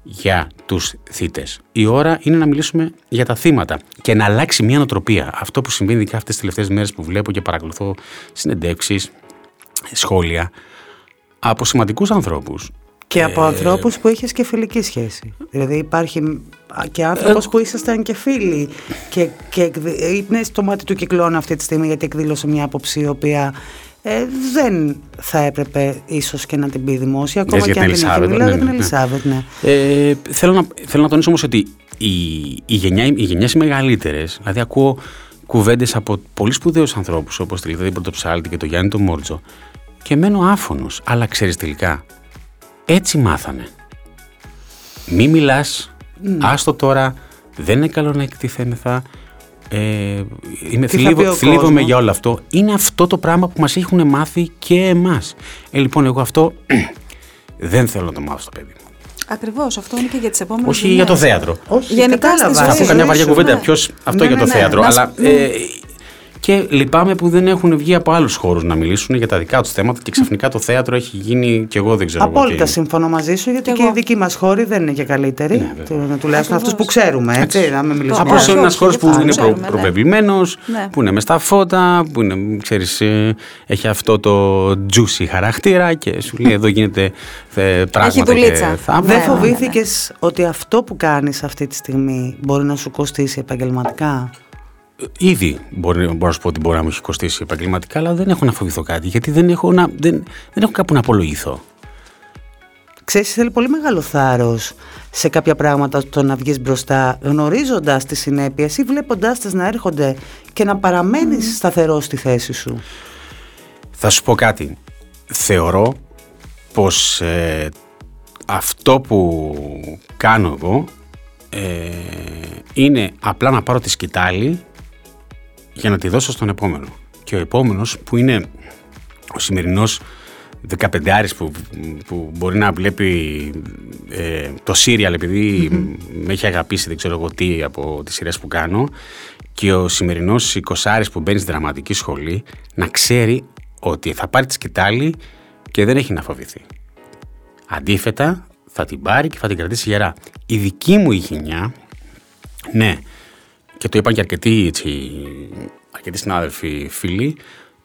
για τους θύτες. Η ώρα είναι να μιλήσουμε για τα θύματα και να αλλάξει μια νοοτροπία. Αυτό που συμβαίνει ειδικά αυτές τις τελευταίες μέρες που βλέπω και παρακολουθώ συνεντεύξεις, σχόλια, από σημαντικούς ανθρώπους. Και από Ε, ανθρώπους που είχες και φιλική σχέση. Δηλαδή υπάρχει και άνθρωπος που ήσασταν και φίλοι και, και εκδη- είναι στο μάτι του κυκλώνα αυτή τη στιγμή γιατί εκδήλωσε μια άποψη η οποία ε, δεν θα έπρεπε ίσως και να την πει δημόσια ακόμα Λες για και την αν την έχει Ελισάβετ, μιλάω ναι, για την ναι, ναι. Ελισάβετ, ναι. Ε, θέλω, να, θέλω να τονίσω όμως ότι οι, οι, γενιά, οι γενιές οι μεγαλύτερες, δηλαδή ακούω κουβέντες από πολύ σπουδαίους ανθρώπους όπως τη Λιδία Πρωτοψάλτη και το Γιάννη τον Μόρτζο και μένω άφωνος, αλλά ξέρεις τελικά, έτσι μάθανε. Μη μιλάς, άστο τώρα, δεν είναι καλό να εκτιθέμεθα, ε, είμαι Τι θα πει θλίβω, ο θλίβομαι κόσμος; για όλο αυτό. Είναι αυτό το πράγμα που μας έχουν μάθει και εμάς. Ε, λοιπόν, εγώ αυτό δεν θέλω να το μάθω στο παιδί μου. Ακριβώς, αυτό είναι και για τις επόμενες Όχι γενιές. για το θέατρο. Όχι, Γενικά κατάλαβα. στη ζωή. Θα πω καμιά ζωή βαριά σου, κουβέντα. ναι. Ποιος, αυτό Ναι, για το ναι, ναι. θέατρο. Να Αλλά, σου- ε, και λυπάμαι που δεν έχουν βγει από άλλους χώρους να μιλήσουν για τα δικά τους θέματα και ξαφνικά το θέατρο έχει γίνει και εγώ δεν ξέρω. εγώ, Απόλυτα και- συμφωνώ μαζί σου, γιατί Κι και εγώ. οι δικοί μας χώροι δεν είναι και καλύτεροι. Ναι, βέβαια. Του- τουλάχιστον αυτούς που Ακριβώς. ξέρουμε, έτσι. Να μην μιλήσουμε. Απλώς όχι, είναι ένας όχι, χώρος δεν που θα είναι προ, ξέρουμε, ναι. προβεβλημένο, Ναι. που είναι μες στα φώτα, που είναι, ξέρεις, ε, έχει αυτό το juicy χαρακτήρα και σου λέει εδώ γίνεται ε, πράγματα. δουλίτσα. Και θαύματα. Δεν Ναι, ναι, ναι. φοβήθηκες ότι αυτό που κάνεις αυτή τη στιγμή μπορεί να σου κοστίσει επαγγελματικά; Ήδη μπορεί, μπορώ να σου πω ότι μπορεί να μου έχει κοστίσει επαγγελματικά, αλλά δεν έχω να φοβηθώ κάτι, γιατί δεν έχω, να, δεν, δεν έχω κάπου να απολογηθώ. Ξέρεις, θέλει πολύ μεγάλο θάρρος σε κάποια πράγματα το να βγεις μπροστά γνωρίζοντας τις συνέπειες ή βλέποντάς τις να έρχονται και να παραμένεις σταθερός στη θέση σου. Θα σου πω κάτι. Θεωρώ πως ε, αυτό που κάνω εγώ ε, είναι απλά να πάρω τη σκητάλη για να τη δώσω στον επόμενο. Και ο επόμενος που είναι ο σημερινός 15 που, που μπορεί να βλέπει ε, το σύριαλ επειδή με έχει αγαπήσει δεν ξέρω εγώ τι από τις σειρές που κάνω και ο σημερινός 20 που μπαίνει στη δραματική σχολή να ξέρει ότι θα πάρει τη σκητάλη και δεν έχει να φοβηθεί. Αντίθετα θα την πάρει και θα την κρατήσει γερά. Η δική μου η γενιά, ναι, και το είπαν και αρκετοί, έτσι, αρκετοί συνάδελφοι φίλοι,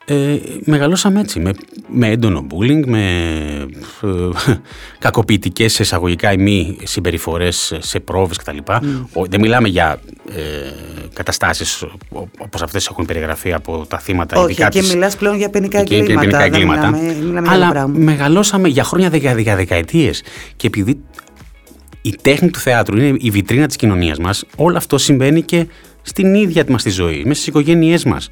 ε, μεγαλώσαμε έτσι, με, με έντονο bullying, με ε, κακοποιητικές εισαγωγικά ή μη συμπεριφορές σε πρόβες κτλ. Mm. δεν μιλάμε για ε, καταστάσεις όπως αυτές έχουν περιγραφεί από τα θύματα. Όχι, και της, μιλάς πλέον για ποινικά εγκλήματα. Ποινικά εγκλήματα. Μιλάμε, μιλάμε αλλά μεγαλώσαμε για χρόνια, για, για δεκαετίες. Και επειδή η τέχνη του θεάτρου είναι η βιτρίνα της κοινωνίας μας, όλο αυτό συμβαίνει και στην ίδια μας τη ζωή, μέσα στις οικογένειές μας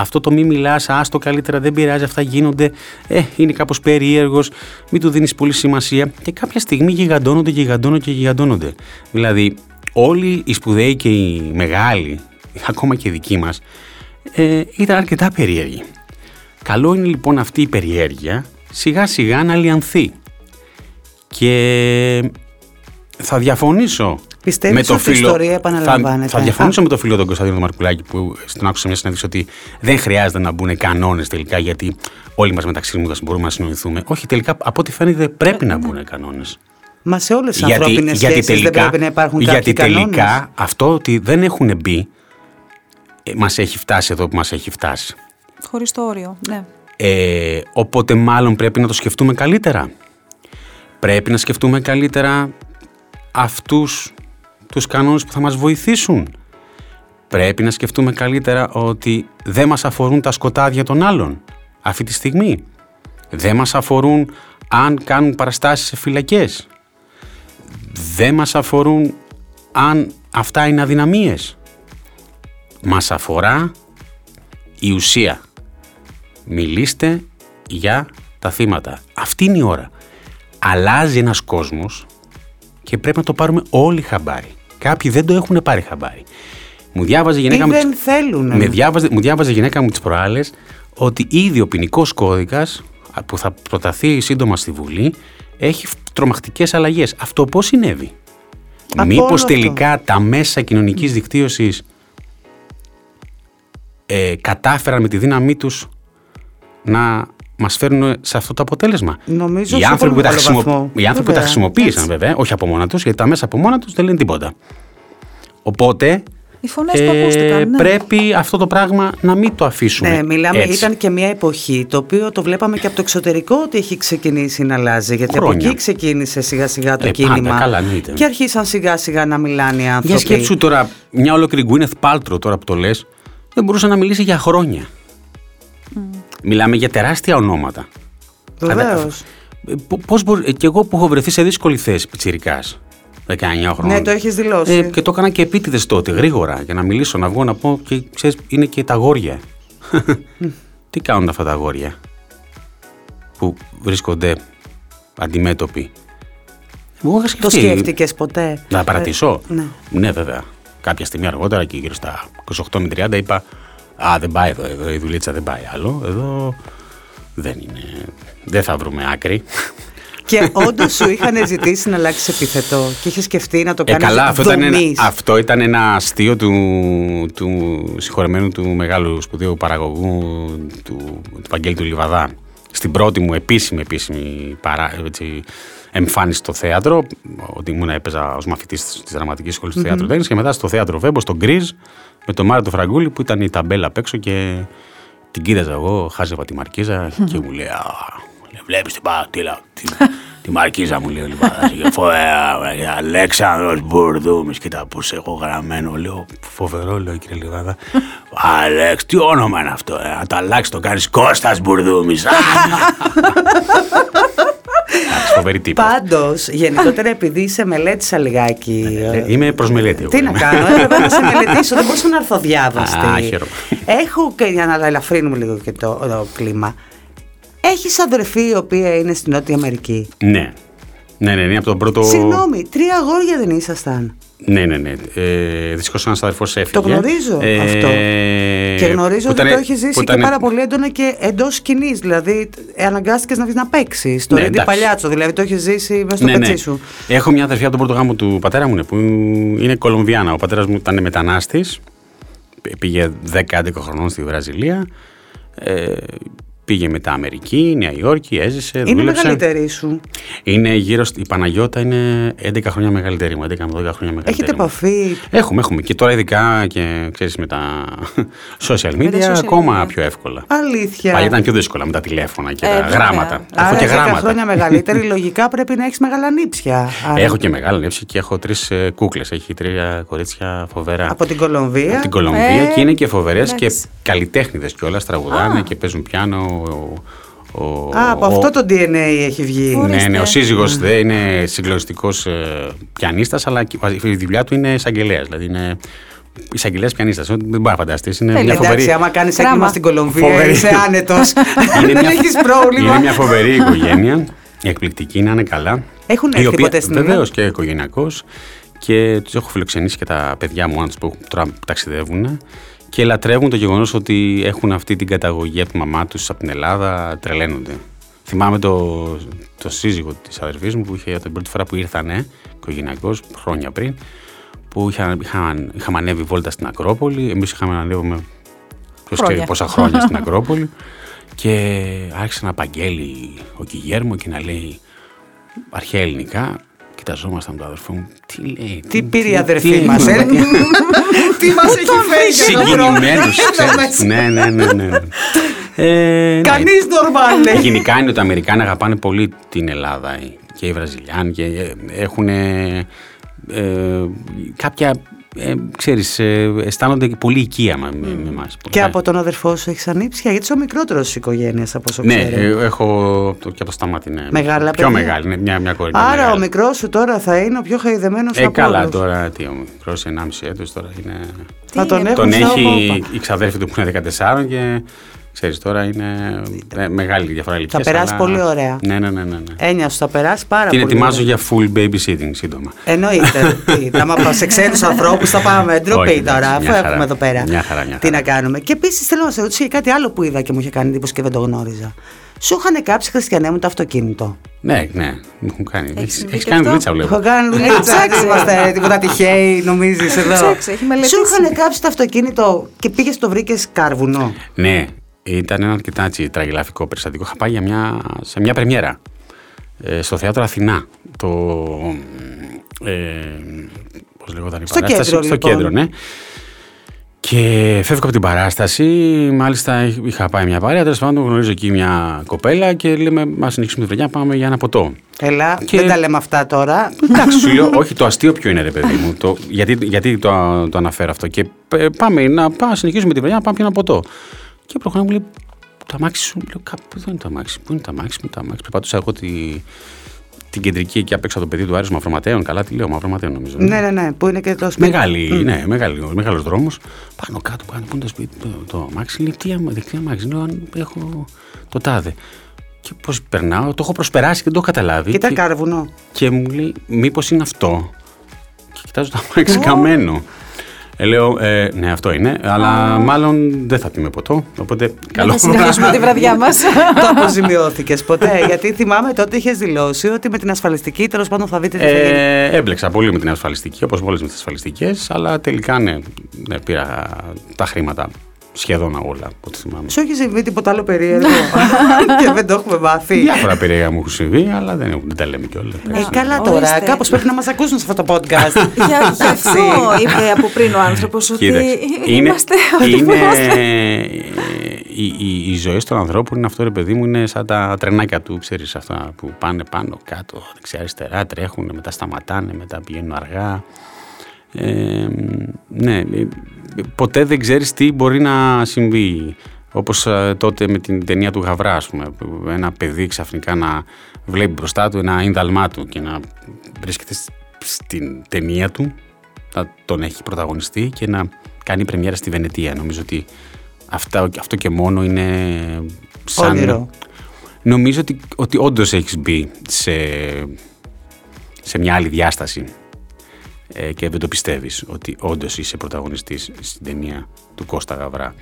αυτό το μη μιλάς, άστο καλύτερα, δεν πειράζει, αυτά γίνονται. Ε, είναι κάπως περίεργος, μην του δίνεις πολύ σημασία. Και κάποια στιγμή γιγαντώνονται, γιγαντώνονται και γιγαντώνονται. Δηλαδή, όλοι οι σπουδαίοι και οι μεγάλοι, ακόμα και οι δικοί μας, ε, ήταν αρκετά περίεργοι. Καλό είναι λοιπόν αυτή η περιέργεια σιγά σιγά να λιανθεί. Και θα διαφωνήσω Πιστεύεις ότι φίλο, η ιστορία επαναλαμβάνεται; Θα, θα διαφωνήσω με τον φίλο τον Κωνσταντίνο Μαρκουλάκη που στην άκουσα μια συνέντευξη ότι δεν χρειάζεται να μπουν κανόνες τελικά γιατί όλοι μας μεταξύ μας μπορούμε να συνοηθούμε. Όχι, τελικά από ό,τι φαίνεται πρέπει να μπουν κανόνες. Μα σε όλες τις ανθρώπινες σχέσεις δεν πρέπει να υπάρχουν Γιατί τελικά αυτό ότι δεν έχουν μπει ε, μας έχει φτάσει εδώ που μας έχει φτάσει. Χωρίς το όριο, ναι. Ε, οπότε μάλλον πρέπει να το σκεφτούμε καλύτερα. Πρέπει να σκεφτούμε καλύτερα αυτούς τους κανόνες που θα μας βοηθήσουν. Πρέπει να σκεφτούμε καλύτερα ότι δεν μας αφορούν τα σκοτάδια των άλλων αυτή τη στιγμή. Δεν μας αφορούν αν κάνουν παραστάσεις σε φυλακές. Δεν μας αφορούν αν αυτά είναι αδυναμίες. Μας αφορά η ουσία. Μιλήστε για τα θύματα. Αυτή είναι η ώρα. Αλλάζει ένας κόσμος και πρέπει να το πάρουμε όλοι χαμπάρι. Κάποιοι δεν το έχουν πάρει χαμπάρι. Μου διάβαζε η γυναίκα μου. Δεν θέλουν. Με διάβαζε, μου διάβαζε η γυναίκα μου τις προάλλες ότι ήδη ο ποινικός κώδικας που θα προταθεί σύντομα στη Βουλή έχει τρομακτικές αλλαγές. Αυτό πώς συνέβη; Μήπως τελικά τα μέσα κοινωνικής δικτύωσης ε, κατάφεραν με τη δύναμή τους να μας φέρνουν σε αυτό το αποτέλεσμα. Νομίζω οι άνθρωποι, που τα, χρησιμο... οι άνθρωποι που τα χρησιμοποίησαν έτσι. βέβαια, όχι από μόνα τους, γιατί τα μέσα από μόνα τους δεν λένε τίποτα. Οπότε οι φωνές που ε, ακούστηκαν, ναι. Πρέπει αυτό το πράγμα να μην το αφήσουμε. Ναι, μιλάμε, έτσι. ήταν και μια εποχή το οποίο το βλέπαμε και από το εξωτερικό ότι έχει ξεκινήσει να αλλάζει. Γιατί Χρόνια. από εκεί ξεκίνησε σιγά σιγά το ε, κίνημα. Πάντα, καλά, και αρχίσαν σιγά σιγά να μιλάνε οι άνθρωποι. Για σκέψου τώρα, μια ολόκληρη Γκουίνεθ Πάλτρο τώρα που το λες, δεν μπορούσε να μιλήσει για χρόνια. Μιλάμε για τεράστια ονόματα. Βεβαίως. Πώς μπορεί. και εγώ που έχω βρεθεί σε δύσκολη θέση, πιτσυρικά. 19 χρόνια. Ναι, το έχεις δηλώσει. Ε, και το έκανα και επίτηδες τότε, γρήγορα, για να μιλήσω, να βγω να πω και ξέρεις, είναι και τα γόρια. Τι κάνουν αυτά τα γόρια που βρίσκονται αντιμέτωποι; Εγώ Το σκέφτηκες ποτέ; Να παρατήσω. Ε, ναι. ναι, βέβαια. Κάποια στιγμή αργότερα και γύρω στα 28 με 30 είπα Α, δεν πάει εδώ, εδώ η δουλίτσα δεν πάει άλλο. Εδώ δεν είναι. Δεν θα βρούμε άκρη. Και όντως σου είχαν ζητήσει να αλλάξεις επίθετο και είχες σκεφτεί να το κάνεις. Ε, καλά, αυτό ήταν, ένα, αυτό ήταν ένα αστείο του, του συγχωρεμένου του μεγάλου σπουδαίου παραγωγού του, του Παγγέλη του Λιβαδά. Στην πρώτη μου επίσημη, επίσημη παρά, έτσι, εμφάνιση στο θέατρο, ότι ήμουν έπαιζα ως μαθητής τη Δραματικής Σχολής του mm-hmm. Θέατρου και μετά στο θέατρο Βέμπος, στο Γκριζ, με τον Μάριο του Φραγκούλη που ήταν η ταμπέλα απ' έξω και την κοίταζα εγώ, χάζευα τη μαρκίζα και μου λέει Βλέπεις την πατήλα, τη, τη μαρκίζα μου λέει λοιπόν. Και Αλέξανδρος Μπουρδούμης, κοίτα πώς έχω γραμμένο. Λέω φοβερό, λέω κύριε Λιβάδα. Αλέξ, τι όνομα είναι αυτό, ε, να το αλλάξεις το κάνεις Κώστας Μπουρδούμης. Φοβερή τύπη. Πάντως, γενικότερα επειδή είσαι μελέτησα λιγάκι. Ε, είμαι προς μελέτη. Τι να κάνω, έπρεπε να σε μελετήσω, δεν μπορούσα να έρθω διάβαστη. Έχω και για να ελαφρύνουμε λίγο και το, κλίμα. Έχεις αδερφή η οποία είναι στην Νότια Αμερική; Ναι. Ναι, ναι, ναι, από τον πρώτο. Συγγνώμη, τρία αγόρια δεν ήσασταν. Ναι, ναι, ναι. Ε, Δυστυχώς ένας αδερφός έφυγε. Το γνωρίζω Ε, αυτό. Και γνωρίζω που ότι ήταν- το έχεις ζήσει που και ήταν- πάρα πολύ έντονα και εντός σκηνής. Δηλαδή, ε, αναγκάστηκες να βγει να παίξεις. Το Ναι, Ρέντι εντάξει. Παλιάτσο, δηλαδή το έχεις ζήσει μέσα στο Ναι, ναι. πετσί σου. Έχω μια αδερφή από τον πρώτο γάμο του πατέρα μου ναι, που είναι Κολομβιάνα. Ο πατέρας μου ήταν μετανάστης. Πήγε 10-11 χρονών στη Βραζιλία. Ε, πήγε μετά Αμερική, Νέα Υόρκη, έζησε, Είναι δούλεψε. μεγαλύτερη σου. Είναι γύρω στη... Η Παναγιώτα είναι 11 χρόνια μεγαλύτερη μου, 11 με 12 χρόνια μεγαλύτερη Έχετε μου. επαφή. Έχουμε, έχουμε. Και τώρα ειδικά και ξέρεις με τα social media τα social ακόμα media. πιο εύκολα. Αλήθεια. Παλιά ήταν πιο δύσκολα με τα τηλέφωνα και Ε, τα βέβαια. γράμματα. Έχω Άρα και 10 γράμματα. χρόνια μεγαλύτερη, λογικά πρέπει να έχεις μεγάλα νύψια. Άρα, Έχω και μεγάλη νεύση και έχω τρεις κούκλες. Έχει τρία κορίτσια φοβερά. Από την Κολομβία. Από την Κολομβία Ε, και είναι και φοβερές και εντάξει. καλλιτέχνηδες κιόλας. Τραγουδάνε και παίζουν πιάνο. Ο, ο, Α, από ο- αυτό το DNA έχει βγει. Ωραία. Ναι, ναι, ο Ορίστε. σύζυγος δεν είναι συγκλονιστικός ε, πιανίστας, αλλά και η δουλειά του είναι εισαγγελέας. Δηλαδή είναι εισαγγελέας πιανίστας. Δεν μπορεί να φανταστείς. Είναι Θέλει, μια Εντάξει, φοβερή. άμα κάνεις Κράμα. έγκλημα στην Κολομβία, Φοβερή. είσαι άνετος. Είναι Δεν μια- έχεις πρόβλημα. Είναι μια φοβερή οικογένεια. Εκπληκτική, να είναι καλά. Έχουν έρθει ποτέ στην Βεβαίως Ελλάδα; και οικογενειακό. Και τους έχω φιλοξενήσει και τα παιδιά μου, που τώρα ταξιδεύουν. Και λατρεύουν το γεγονός ότι έχουν αυτή την καταγωγή από τη μαμά τους από την Ελλάδα. Τρελαίνονται. Θυμάμαι το, το σύζυγο της αδερφής μου που είχε την πρώτη φορά που ήρθανε, οικογενειακός, χρόνια πριν, που είχαν, είχαν, είχαμε ανέβει βόλτα στην Ακρόπολη. Εμείς είχαμε ανέβουμε ποιος ξέρει Χρόνια. πόσα χρόνια στην Ακρόπολη. Και άρχισε να απαγγέλει ο Κιγέρμο και να λέει αρχαία ελληνικά. Κοιταζόμασταν με τον αδερφό μου. Τι λέει. Τι πήρε η αδερφή τι μας, ε; έχουμε, Τι μας έχει φέρει εδώ πέρα. Συγκινημένους, Εδώ ξέρεις. μέσα. Ναι, ναι, ναι. ναι. Ε, ναι. Κανείς νορμάλ Ε, λέει. Γενικά είναι ότι οι Αμερικάνοι αγαπάνε πολύ την Ελλάδα ε, και οι Βραζιλιάνοι και έχουν κάποια, ε, ξέρεις, ε, αισθάνονται πολύ οικία με, με, με εμάς. Και από τον αδερφό σου έχεις ανήψια, γιατί είσαι ο μικρότερος της οικογένειας από όσο Ναι, ξέρω. ε, έχω το- και από το σταμάτη, ναι. Μεγάλα Πιο παιδιά. μεγάλη, ναι, μια, μια κόρη. Άρα μεγάλη. ο μικρός σου τώρα θα είναι ο πιο χαϊδεμένος Ε, από καλά όλους. τώρα, τι, ο μικρός 1,5 έτος τώρα είναι... Θα τον είναι, έχουν Τον στα έχει όπα. η ξαδέρφη του που είναι 14 και ξέρεις τώρα είναι ε, μεγάλη διαφορά ηλικίας. περάσει αλλά- πολύ ωραία. Ναι, ναι, ναι. ναι, ναι. Έννοια σου θα περάσει πάρα Την πολύ. ετοιμάζω ωραία. για full babysitting σύντομα. Εννοείται. Τι, Θα μα σε ξένους ανθρώπους θα πάμε. Ντροπή Όχι, τώρα, εντάξει, αφού μια χαρά. έχουμε εδώ πέρα. Μια χαρά, μια Τι χαρά. να κάνουμε. Και επίσης θέλω να σε ρωτήσω για κάτι άλλο που είδα και μου είχε κάνει εντύπωση και δεν το γνώριζα. Σου είχαν κάψει χριστιανέ μου το αυτοκίνητο; Ναι, ναι, μου έχουν κάνει. Έχεις Έχεις, συμβεί έχεις και κάνει αυτό; δουλίτσα, βλέπω. Έχω κάνει δουλίτσα. ψάξει. Δεν είμαστε τίποτα τυχαίοι, νομίζεις εδώ. ψάξει, έχει μελετήσει. Σου είχαν κάψει το αυτοκίνητο και πήγες το βρήκες κάρβουνο; Ναι, ήταν ένα αρκετά έτσι, τραγελαφικό περιστατικό. Είχα πάει για μια, σε μια πρεμιέρα ε, στο θέατρο Αθηνά. Το. Ε, Πώς λέγονταν η Στο παράσταση; κέντρο, στο λοιπόν. κέντρο, ναι. Και φεύγω από την παράσταση. Μάλιστα είχα πάει μια παρέα. Τέλος πάντων, γνωρίζω εκεί μια κοπέλα και λέμε: Μα συνεχίσουμε τη βραδιά, πάμε για ένα ποτό. Έλα, Και- δεν τα λέμε αυτά τώρα. Εντάξει, σου λέω, όχι το αστείο ποιο είναι, ρε παιδί μου. Το, γιατί γιατί το, το αναφέρω αυτό. Και ε, πάμε να πάμε, συνεχίσουμε τη βραδιά, να πάμε πιω ένα ποτό. Και προχωράμε, μου λέει, το αμάξι σου. Λέω, κάπου εδώ είναι το αμάξι. Πού είναι το αμάξι μου, το αμάξι. Περπατούσα εγώ τη, την κεντρική εκεί απ' έξω από το παιδί του Άρης Μαυροματέων. Καλά, τι λέω, Μαυροματέων νομίζω. ναι, ναι, ναι, που είναι και το σπίτι. Μεγάλη, ναι, μεγάλη, μεγάλος δρόμος. Πάνω κάτω, πάνω, πού είναι το σπίτι, το, το αμάξι. Λέει, τι αμα- τι αμάξι, λέω, αν έχω το τάδε. Και πώς περνάω, το έχω προσπεράσει και δεν το έχω καταλάβει. Κοίτα Και- κάρβουνο. και μου λέει, μήπως είναι αυτό. Και κοιτάζω το αμάξι καμένο. Ε, λέω, ε, ναι, αυτό είναι, αλλά μάλλον δεν θα πιούμε ποτό. Οπότε, καλό. Να συνεχίσουμε τη βραδιά μας. το αποζημιώθηκες ποτέ. γιατί θυμάμαι τότε είχες δηλώσει ότι με την ασφαλιστική τέλος πάντων θα δείτε τι θα γίνει. Ε, έμπλεξα πολύ με την ασφαλιστική, όπως όλες με τις ασφαλιστικές, αλλά τελικά ναι, ναι, πήρα τα χρήματα σχεδόν όλα, από ό,τι θυμάμαι. Σου έχει συμβεί τίποτα άλλο περίεργο; Και δεν το έχουμε μάθει. Διάφορα περίεργα μου έχουν συμβεί, αλλά δεν, δεν τα λέμε κιόλα. Ε, καλά τώρα, Ορίστε. κάπως πρέπει να μας ακούσουν σε αυτό το podcast. Για, γι' αυτό είπε από πριν ο άνθρωπος ότι Κοίτα, είναι, είμαστε ό,τι είναι, που είμαστε. η, η, η ζωή των ανθρώπων είναι αυτό ρε παιδί μου είναι σαν τα τρενάκια του ξέρεις αυτά που πάνε πάνω κάτω δεξιά αριστερά τρέχουν μετά σταματάνε μετά πηγαίνουν αργά ε, ναι ε, ποτέ δεν ξέρεις τι μπορεί να συμβεί όπως ε, τότε με την ταινία του Γαβρά ας πούμε που ένα παιδί ξαφνικά να βλέπει μπροστά του ένα ίνδαλμά του και να βρίσκεται σ- στην ταινία του να τον έχει πρωταγωνιστεί και να κάνει πρεμιέρα στη Βενετία. Νομίζω ότι αυτά, αυτό και μόνο είναι σαν... Όνειρο. Νομίζω ότι, ότι όντως έχεις μπει σε σε μια άλλη διάσταση ε, και δεν το πιστεύεις ότι όντως είσαι πρωταγωνιστής στην ταινία του Κώστα Γαβρά.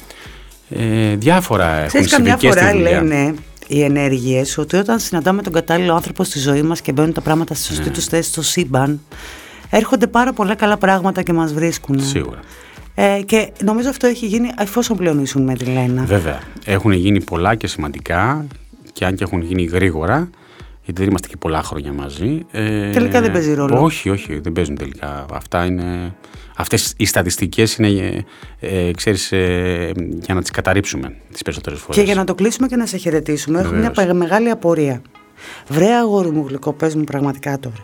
Ε, διάφορα έχουν Ξέρεις, συμβεί καμιά και στη φορά δουλειά. λένε οι ενέργειες ότι όταν συναντάμε τον κατάλληλο άνθρωπο στη ζωή μας και μπαίνουν τα πράγματα στη Ναι. σωστή τους θέση στο σύμπαν, έρχονται πάρα πολλά καλά πράγματα και μας βρίσκουν. Σίγουρα. Ε, και νομίζω αυτό έχει γίνει εφόσον πλέον ήσουν με τη Λένα. Βέβαια. Έχουν γίνει πολλά και σημαντικά και αν και έχουν γίνει γρήγορα, γιατί δεν είμαστε και πολλά χρόνια μαζί. Ε, Τελικά δεν παίζει ρόλο. Όχι, όχι, δεν παίζουν τελικά. Αυτά είναι. Αυτές οι στατιστικές είναι, ε, ε, ξέρεις, ε, για να τις καταρρύψουμε τις περισσότερες φορές. Και για να το κλείσουμε και να σε χαιρετήσουμε, έχω μια Βεβαίως. πε- μεγάλη απορία. Βρε αγόρι μου γλυκό, πες μου πραγματικά τώρα.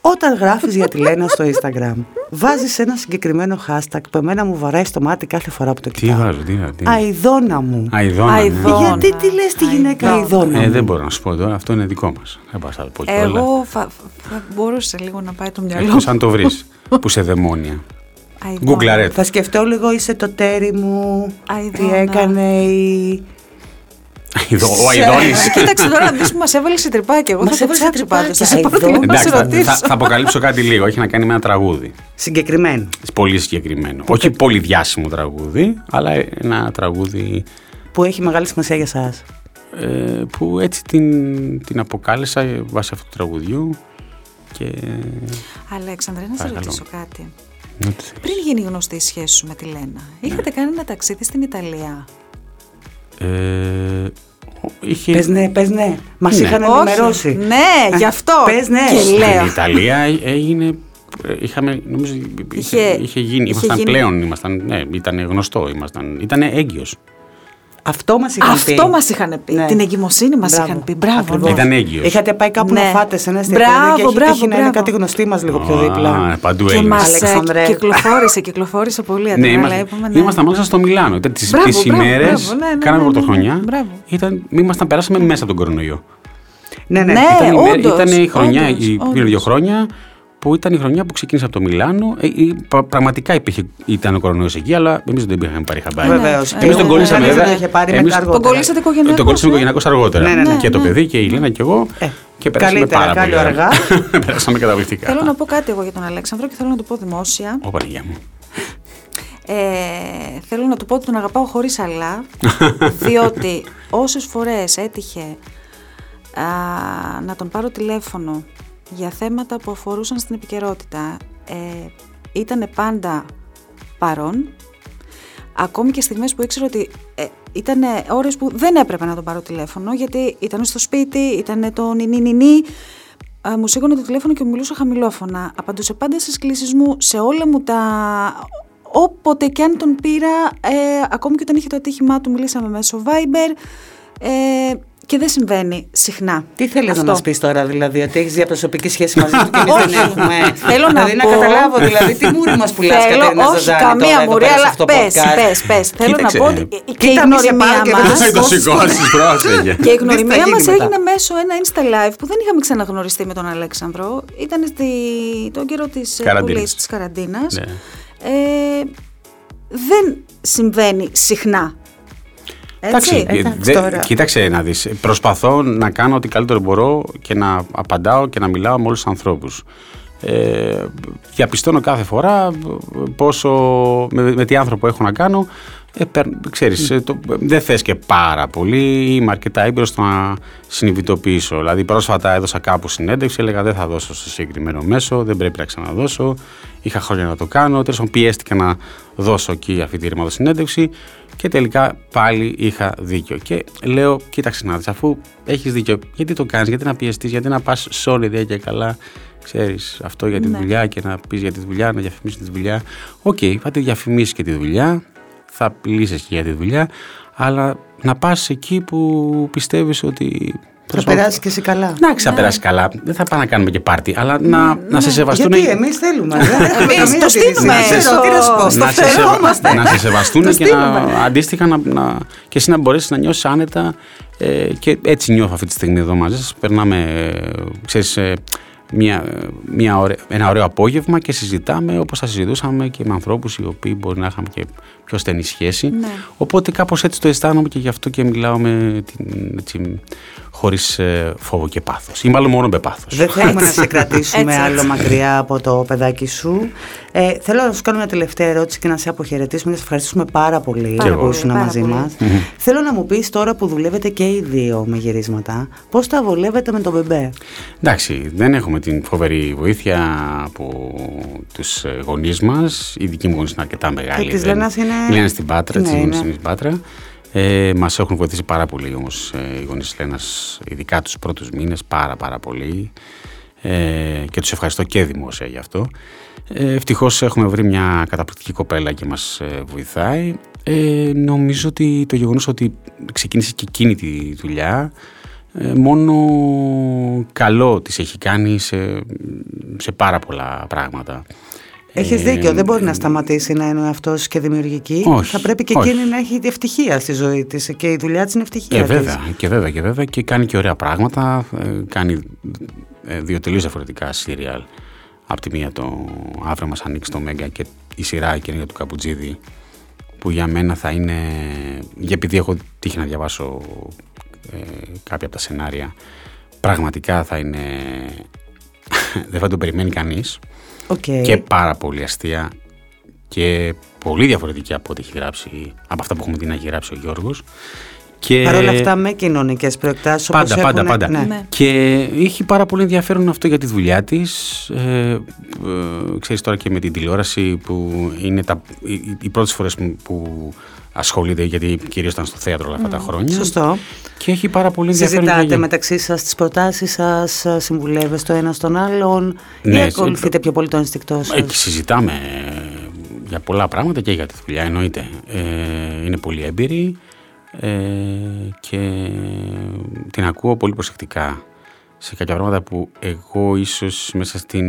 Όταν γράφεις για τη Λένα στο Instagram, βάζεις ένα συγκεκριμένο hashtag που εμένα μου βαράει στο μάτι κάθε φορά που το Τι κοιτάω. βάζω, τι βάζω. τι- Αιδόνα μου. Αηδόνα, ναι. Αηδόνα. Γιατί τι λες τη γυναίκα Αηδόνα. Αιδόνα Ε, μου; δεν μπορώ να σου πω τώρα, αυτό είναι δικό μας. Δεν πάω να το πω κιόλας. Εγώ θα, θα μπορούσε λίγο να πάει το μυαλό Εκτός μου. αν το βρεις, που σε δαιμόνια. Αηδόνα. Γκουγκλαρέτ. Θα σκεφτώ λίγο είσαι το τέρι μου, τι Αηδόνα. έκανε η... Ο Αηδόνης. Κοίταξε τώρα, δεις που μας έβαλες σε τρυπάκι. Εγώ Μας θα το έβαλες σε ψάξω πάντως. Θα τρυπάκι. σε πω τι Αηδόνα. να σε Εντάξει, θα, θα, ρωτήσω. θα αποκαλύψω κάτι λίγο. Έχει να κάνει με ένα τραγούδι. Συγκεκριμένο. Πολύ συγκεκριμένο. Όχι πολύ διάσημο τραγούδι, αλλά ένα τραγούδι Που έχει μεγάλη σημασία για σας. ε, που έτσι την, την αποκάλεσα βάσει αυτού του τραγουδιού. Και. Αλέξανδρε, να σε Παρακαλώ. ρωτήσω κάτι. Ναι, τι θέλεις. Πριν γίνει γνωστή η σχέση σου με τη Λένα, είχατε κάνει ένα ταξίδι στην Ιταλία; Ε, είχε, Πες ναι, πες ναι. Μας Ναι. είχαν Όχι. ενημερώσει. Ναι, γι' αυτό. Πες ναι. Και Στην λέω. Ιταλία έγινε. ε, Είχαμε, νομίζω, είχε, Είχε- είχε γίνει. είχε ήμασταν γίνει- πλέον, ήμασταν, ναι, ήταν γνωστό. Ήμασταν, ήταν έγκυος. Αυτό μας είχαν πει. Αυτό μας είχαν πει. Ναι. Την εγκυμοσύνη μας Μπράβο. είχαν πει. Μπράβο. Ακριβώς. ναι. Ήταν έγκυος. Είχατε πάει κάπου Ναι. να φάτε σε ένα Μπράβο, εστιατόριο και έχει μπράβο, τύχει να είναι μπράβο. κάτι γνωστή μας λίγο πιο Α, δίπλα. Παντού Και Έλληνες. μας ε, Αλεξάνδρε. κυκλοφόρησε, κυκλοφόρησε πολύ Ναι, αντρά, αλλά είμαστε, είπαμε, ναι. ήμασταν μάλιστα στο Μιλάνο. Ήταν τις, Μπράβο, τις μπράβο, ημέρες, μπράβο, ναι, ναι, κάναμε ναι, ναι, πρωτοχρονιά. ναι, μπράβο. Ήταν, ήμασταν, περάσαμε μέσα από τον κορονοϊό. Ναι, ναι. Ναι. ήταν, η μέρα- όντως, ήταν η χρονιά, όντως, η, όντως. πριν δύο χρόνια, που ήταν η χρονιά που ξεκίνησα από το Μιλάνο. Ε, ε, πρα- πραγματικά υπήρχε, ήταν ο κορονοϊός εκεί, αλλά εμείς δεν είχαμε πάρει χαμπάρι. Βεβαίως. Εμείς τον Ε, κολλήσαμε κανείς βέβαια. δεν είχε πάρει Εμείς- μετά αργότερα. Τον κολλήσατε οικογενειακώς. Τον κολλήσαμε ε; οικογενειακώς αργότερα. Ναι, ναι, ναι. Και το παιδί και η Λίνα και εγώ. Ε, και περάσαμε καλύτερα πάρα κάλλιο πολύ. αργά. ωραία. Περάσαμε καταπληκτικά. Θέλω να πω κάτι εγώ για τον Αλέξανδρο και θέλω να το πω δημόσια. Ω Παναγία μου. Ε, θέλω να του πω ότι τον αγαπάω χωρίς αλλά, διότι όσες φορές έτυχε α, να τον πάρω τηλέφωνο για θέματα που αφορούσαν στην επικαιρότητα, ε, ήταν πάντα παρόν, ακόμη και στιγμές που ήξερα ότι ε, ήταν ώρες που δεν έπρεπε να τον πάρω τηλέφωνο, γιατί ήταν στο σπίτι, ήταν το νινί νινί, Α, μου σήκωνε το τηλέφωνο και μου μιλούσε χαμηλόφωνα. Απαντούσε πάντα στις κλήσεις μου, σε όλα μου τα... Όποτε και αν τον πήρα, ε, ακόμη και όταν είχε το ατύχημά του, μιλήσαμε μέσω Viber. Ε, και δεν συμβαίνει συχνά. Τι θέλεις αυτό. να μας πεις τώρα, δηλαδή, ότι έχεις διαπροσωπική σχέση μαζί του και εμείς δεν Όχι. έχουμε; Θέλω να δηλαδή, να πω- καταλάβω, δηλαδή, τι μούρη μας πουλάς Θέλω, Κατερίνα όχι Ζαζάνη καμία τώρα εδώ μουρή, πέρα σε αλλά αυτό το πες, podcast. πες, πες. Θέλω Κοίταξε, να πω ότι ε, και η κοίτα, μη σε γνωριμία πάρω και δεν μας... θα Δεν το σηκώσεις. σηκώσεις, πρόσεχε. Και η Τι θα γνωριμία γίνει μας μετά; έγινε μέσω ένα Insta Live που δεν είχαμε ξαναγνωριστεί με τον Αλέξανδρο. Ήταν στη, τον καιρό της ε, Καραντίνας. που λες, της καραντίνας. Ναι. Ε, δεν συμβαίνει συχνά. Έτσι. Εντάξει, ε, Εντάξει, δε- τώρα. κοίταξε να δεις. Προσπαθώ να κάνω ό,τι καλύτερο μπορώ και να απαντάω και να μιλάω με όλους τους ανθρώπους. Ε, διαπιστώνω κάθε φορά πόσο, με, με τι άνθρωπο έχω να κάνω. Ε, περ- ξέρεις, ε, το, δεν θες και πάρα πολύ, είμαι αρκετά έμπειρος στο να συνειδητοποιήσω. Δηλαδή πρόσφατα έδωσα κάπου συνέντευξη, έλεγα δεν θα δώσω στο συγκεκριμένο μέσο, δεν πρέπει να ξαναδώσω. Είχα χρόνια να το κάνω, τέλος πάντων πιέστηκα να δώσω εκεί αυτή τη ρημαδοσυνέντευξη και τελικά πάλι είχα δίκιο. Και λέω, κοίταξε να δεις, αφού έχεις δίκιο, γιατί το κάνεις, γιατί να πιεστείς, γιατί να πας σε όλη ιδέα και καλά, ξέρεις, αυτό για τη Ναι. δουλειά και να πεις για τη δουλειά, να διαφημίσεις τη δουλειά. Οκ, θα τη διαφημίσεις και τη δουλειά, θα μιλήσεις και για τη δουλειά, αλλά να πας εκεί που πιστεύεις ότι... Θα περάσει και εσύ καλά. Να θα περάσει καλά. Δεν θα πάμε να κάνουμε και πάρτι, αλλά να, να σε σεβαστούν. Γιατί εμείς θέλουμε. δεν έχουμε Εμείς καμία το αντίρρηση. στείλουμε Να σε- στο- τι να σου πω, στο να, σε φερόμαστε. σεβα... να σε σεβαστούν Το και να, στείλουμε. αντίστοιχα να, να, και εσύ να μπορέσει να νιώσεις άνετα. Ε, και έτσι νιώθω αυτή τη στιγμή εδώ μαζί σας. Περνάμε, ε, ξέρεις, ε, μια, μια ωραί- ένα ωραίο απόγευμα και συζητάμε όπως θα συζητούσαμε και με ανθρώπους οι οποίοι μπορεί να είχαμε και πιο στενή σχέση. Ναι. Οπότε κάπως έτσι το αισθάνομαι και γι' αυτό και μιλάω με την, έτσι, χωρίς ε, φόβο και πάθος. Ή μάλλον μόνο με πάθος. Δεν θέλουμε να σε κρατήσουμε Έτσι, άλλο έτσι. μακριά από το παιδάκι σου. Ε, θέλω να σου κάνω μια τελευταία ερώτηση και να σε αποχαιρετήσουμε και να σε ευχαριστήσουμε πάρα πολύ Πάρα που πολύ, ήσουν πάρα μαζί πολύ. μας. Θέλω να μου πεις τώρα που δουλεύετε και οι δύο με γυρίσματα, πώς τα βολεύετε με τον μπεμπέ; Εντάξει, δεν έχουμε την φοβερή βοήθεια από τους γονείς μας. Οι δικοί μου γονείς είναι αρκετά μεγάλοι. της δεν- Λένας είναι- Η Λένας στην Πάτρα, Ναι, της γονείς είναι. είναι στην Πάτρα. Ε, Μας έχουν βοηθήσει πάρα πολύ όμως οι γονείς τη Λένα, ειδικά τους πρώτους μήνες, πάρα πάρα πολύ. Ε, και τους ευχαριστώ και δημόσια γι' αυτό. Ε, Ευτυχώς έχουμε βρει μια καταπληκτική κοπέλα και μας βοηθάει. Ε, νομίζω ότι το γεγονός ότι ξεκίνησε και εκείνη τη δουλειά ε, μόνο καλό της έχει κάνει σε, σε πάρα πολλά πράγματα. Έχεις Ε, δίκιο, δεν μπορεί να σταματήσει να είναι αυτός και δημιουργική. Όχι, Θα πρέπει και όχι. εκείνη να έχει ευτυχία στη ζωή της και η δουλειά της είναι ευτυχία. Ε, της. βέβαια, και βέβαια, και βέβαια και κάνει και ωραία πράγματα. Ε, κάνει ε, δύο τελείως διαφορετικά σύριαλ. Απ' τη μία το αύριο μας ανοίξει το Μέγκα και η σειρά εκείνη για του Καπουτζίδη που για μένα θα είναι, για επειδή έχω τύχει να διαβάσω ε, κάποια από τα σενάρια, πραγματικά θα είναι, δεν θα το περιμένει κανείς Οκ. και πάρα πολύ αστεία και πολύ διαφορετική από ό,τι έχει γράψει, από αυτά που έχουμε την να έχει γράψει ο Γιώργος. Και... Παρ' όλα αυτά με κοινωνικές προεκτάσεις Πάντα, πάντα, πάντα. Ναι. Ναι. Και έχει πάρα πολύ ενδιαφέρον αυτό για τη δουλειά της. Ε, ε, ξέρεις τώρα και με την τηλεόραση που είναι τα, οι, οι πρώτες φορές που, που ασχολείται, γιατί κυρίως ήταν στο θέατρο όλα αυτά τα χρόνια. Σωστό. Και έχει πάρα πολύ ενδιαφέρον. Συζητάτε για- μεταξύ σας τις προτάσεις σας, συμβουλεύεστε το ένα στον άλλον Ναι, ή ακολουθείτε πιο πολύ το ενστικτό σας; Εκεί συζητάμε ε, για πολλά πράγματα και για τη δουλειά εννοείται. Ε, είναι πολύ έμπειρη ε, και την ακούω πολύ προσεκτικά σε κάποια πράγματα που εγώ ίσως μέσα στην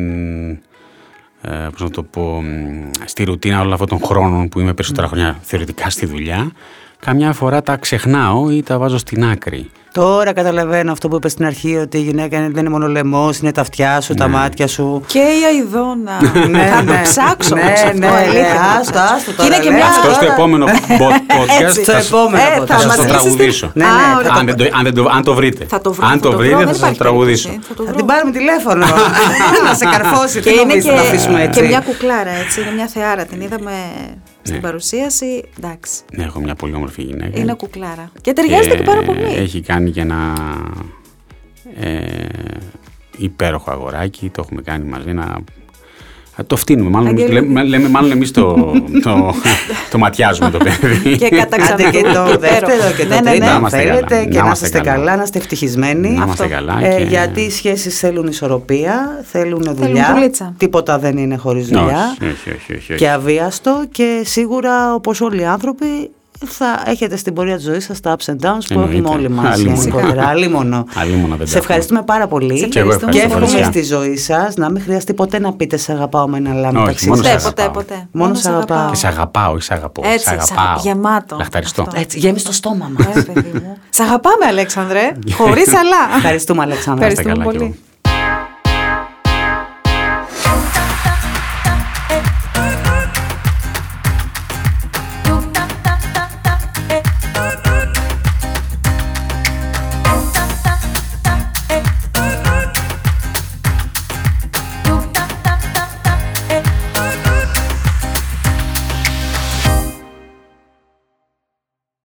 ε, πώς να το πω, μ, στη ρουτίνα όλων αυτών των χρόνων που είμαι περισσότερα χρόνια θεωρητικά στη δουλειά καμιά φορά τα ξεχνάω ή τα βάζω στην άκρη. Τώρα καταλαβαίνω αυτό που είπες στην αρχή ότι η γυναίκα είναι- δεν είναι μόνο λαιμός, είναι τα αυτιά σου, τα Ναι. μάτια σου. Και η Αιδόνα. Ναι, Θα το ναι. ψάξω. Ναι, όμως αυτό, ναι, αλήθεια. ναι, άστο, άστο Και τώρα, είναι και λέει. μια Αυτό στο τώρα- επόμενο podcast Έτσι. θα, Στο επόμενο Ε, podcast. θα θα σας μας το στείλεις τραγουδήσω. την- Ναι, ναι, Α, ωραία. αν, δεν το, αν, δεν το, αν το βρείτε. Θα το βρω. αν θα το βρω, βρείτε δεν θα σας υπάρχει τραγουδήσω. περίπτωση. Θα το Θα βρω. την πάρουμε τηλέφωνο. να σε καρφώσει. Και Τι είναι νομίζεις, και, θα τα αφήσουμε έτσι. και μια κουκλάρα, έτσι. Είναι μια θεάρα. Την είδαμε στην Ναι. παρουσίαση. Εντάξει. Ναι, έχω μια πολύ όμορφη γυναίκα. Είναι κουκλάρα. Και ταιριάζεται και πάρα πολύ. Έχει κάνει και ένα ε, υπέροχο αγοράκι. Το έχουμε κάνει μαζί. Ένα, Α, το φτύνουμε. Μάλλον, εμείς- Αγγέλη. λέμε, λέμε, μάλλον εμείς το, το, το ματιάζουμε το παιδί. Και Άντε καταξανθούν. και το δεύτερο και το Ναι, ναι, τρίτο. ναι. Να είμαστε Θέλετε καλά. και Να να είμαστε είστε καλά. καλά, να είστε ευτυχισμένοι. Να είμαστε Αυτό. καλά. Ε, και... γιατί οι σχέσεις θέλουν ισορροπία, θέλουν δουλειά. δουλίτσα. Τίποτα δεν είναι χωρίς δουλειά. Όχι, όχι, όχι, όχι, όχι. Και αβίαστο και σίγουρα όπως όλοι οι άνθρωποι θα έχετε στην πορεία της ζωής σας τα ups and downs που Εννοείται. έχουμε όλοι μας. Αλίμονο. γενικότερα. Αλίμονο. Αλίμονο, δεν τα Σε ευχαριστούμε πάρα πολύ. Σε Και εγώ ευχαριστούμε Και ευχαριστώ. πολύ. εύχομαι Φυσικά. στη ζωή σας να μην χρειαστεί ποτέ να πείτε Σε αγαπάω με ένα λάμο Όχι, μεταξύ μόνο σας. σε Ποτέ, ποτέ, αγαπάω. ποτέ. Μόνο σε σ' αγαπάω. Και σε αγαπάω, ή σε αγαπώ. Έτσι, σε σ' αγαπάω. γεμάτο. Λαχταριστώ. Αυτό. Έτσι, γέμισε το στόμα μας. Ε, παιδί μου. Σ' αγαπάμε, Αλέξανδρε. Χωρίς αλλά. Ευχαριστούμε, Αλεξάνδρα. Ευχαριστούμε καλά κι πολύ. εγώ.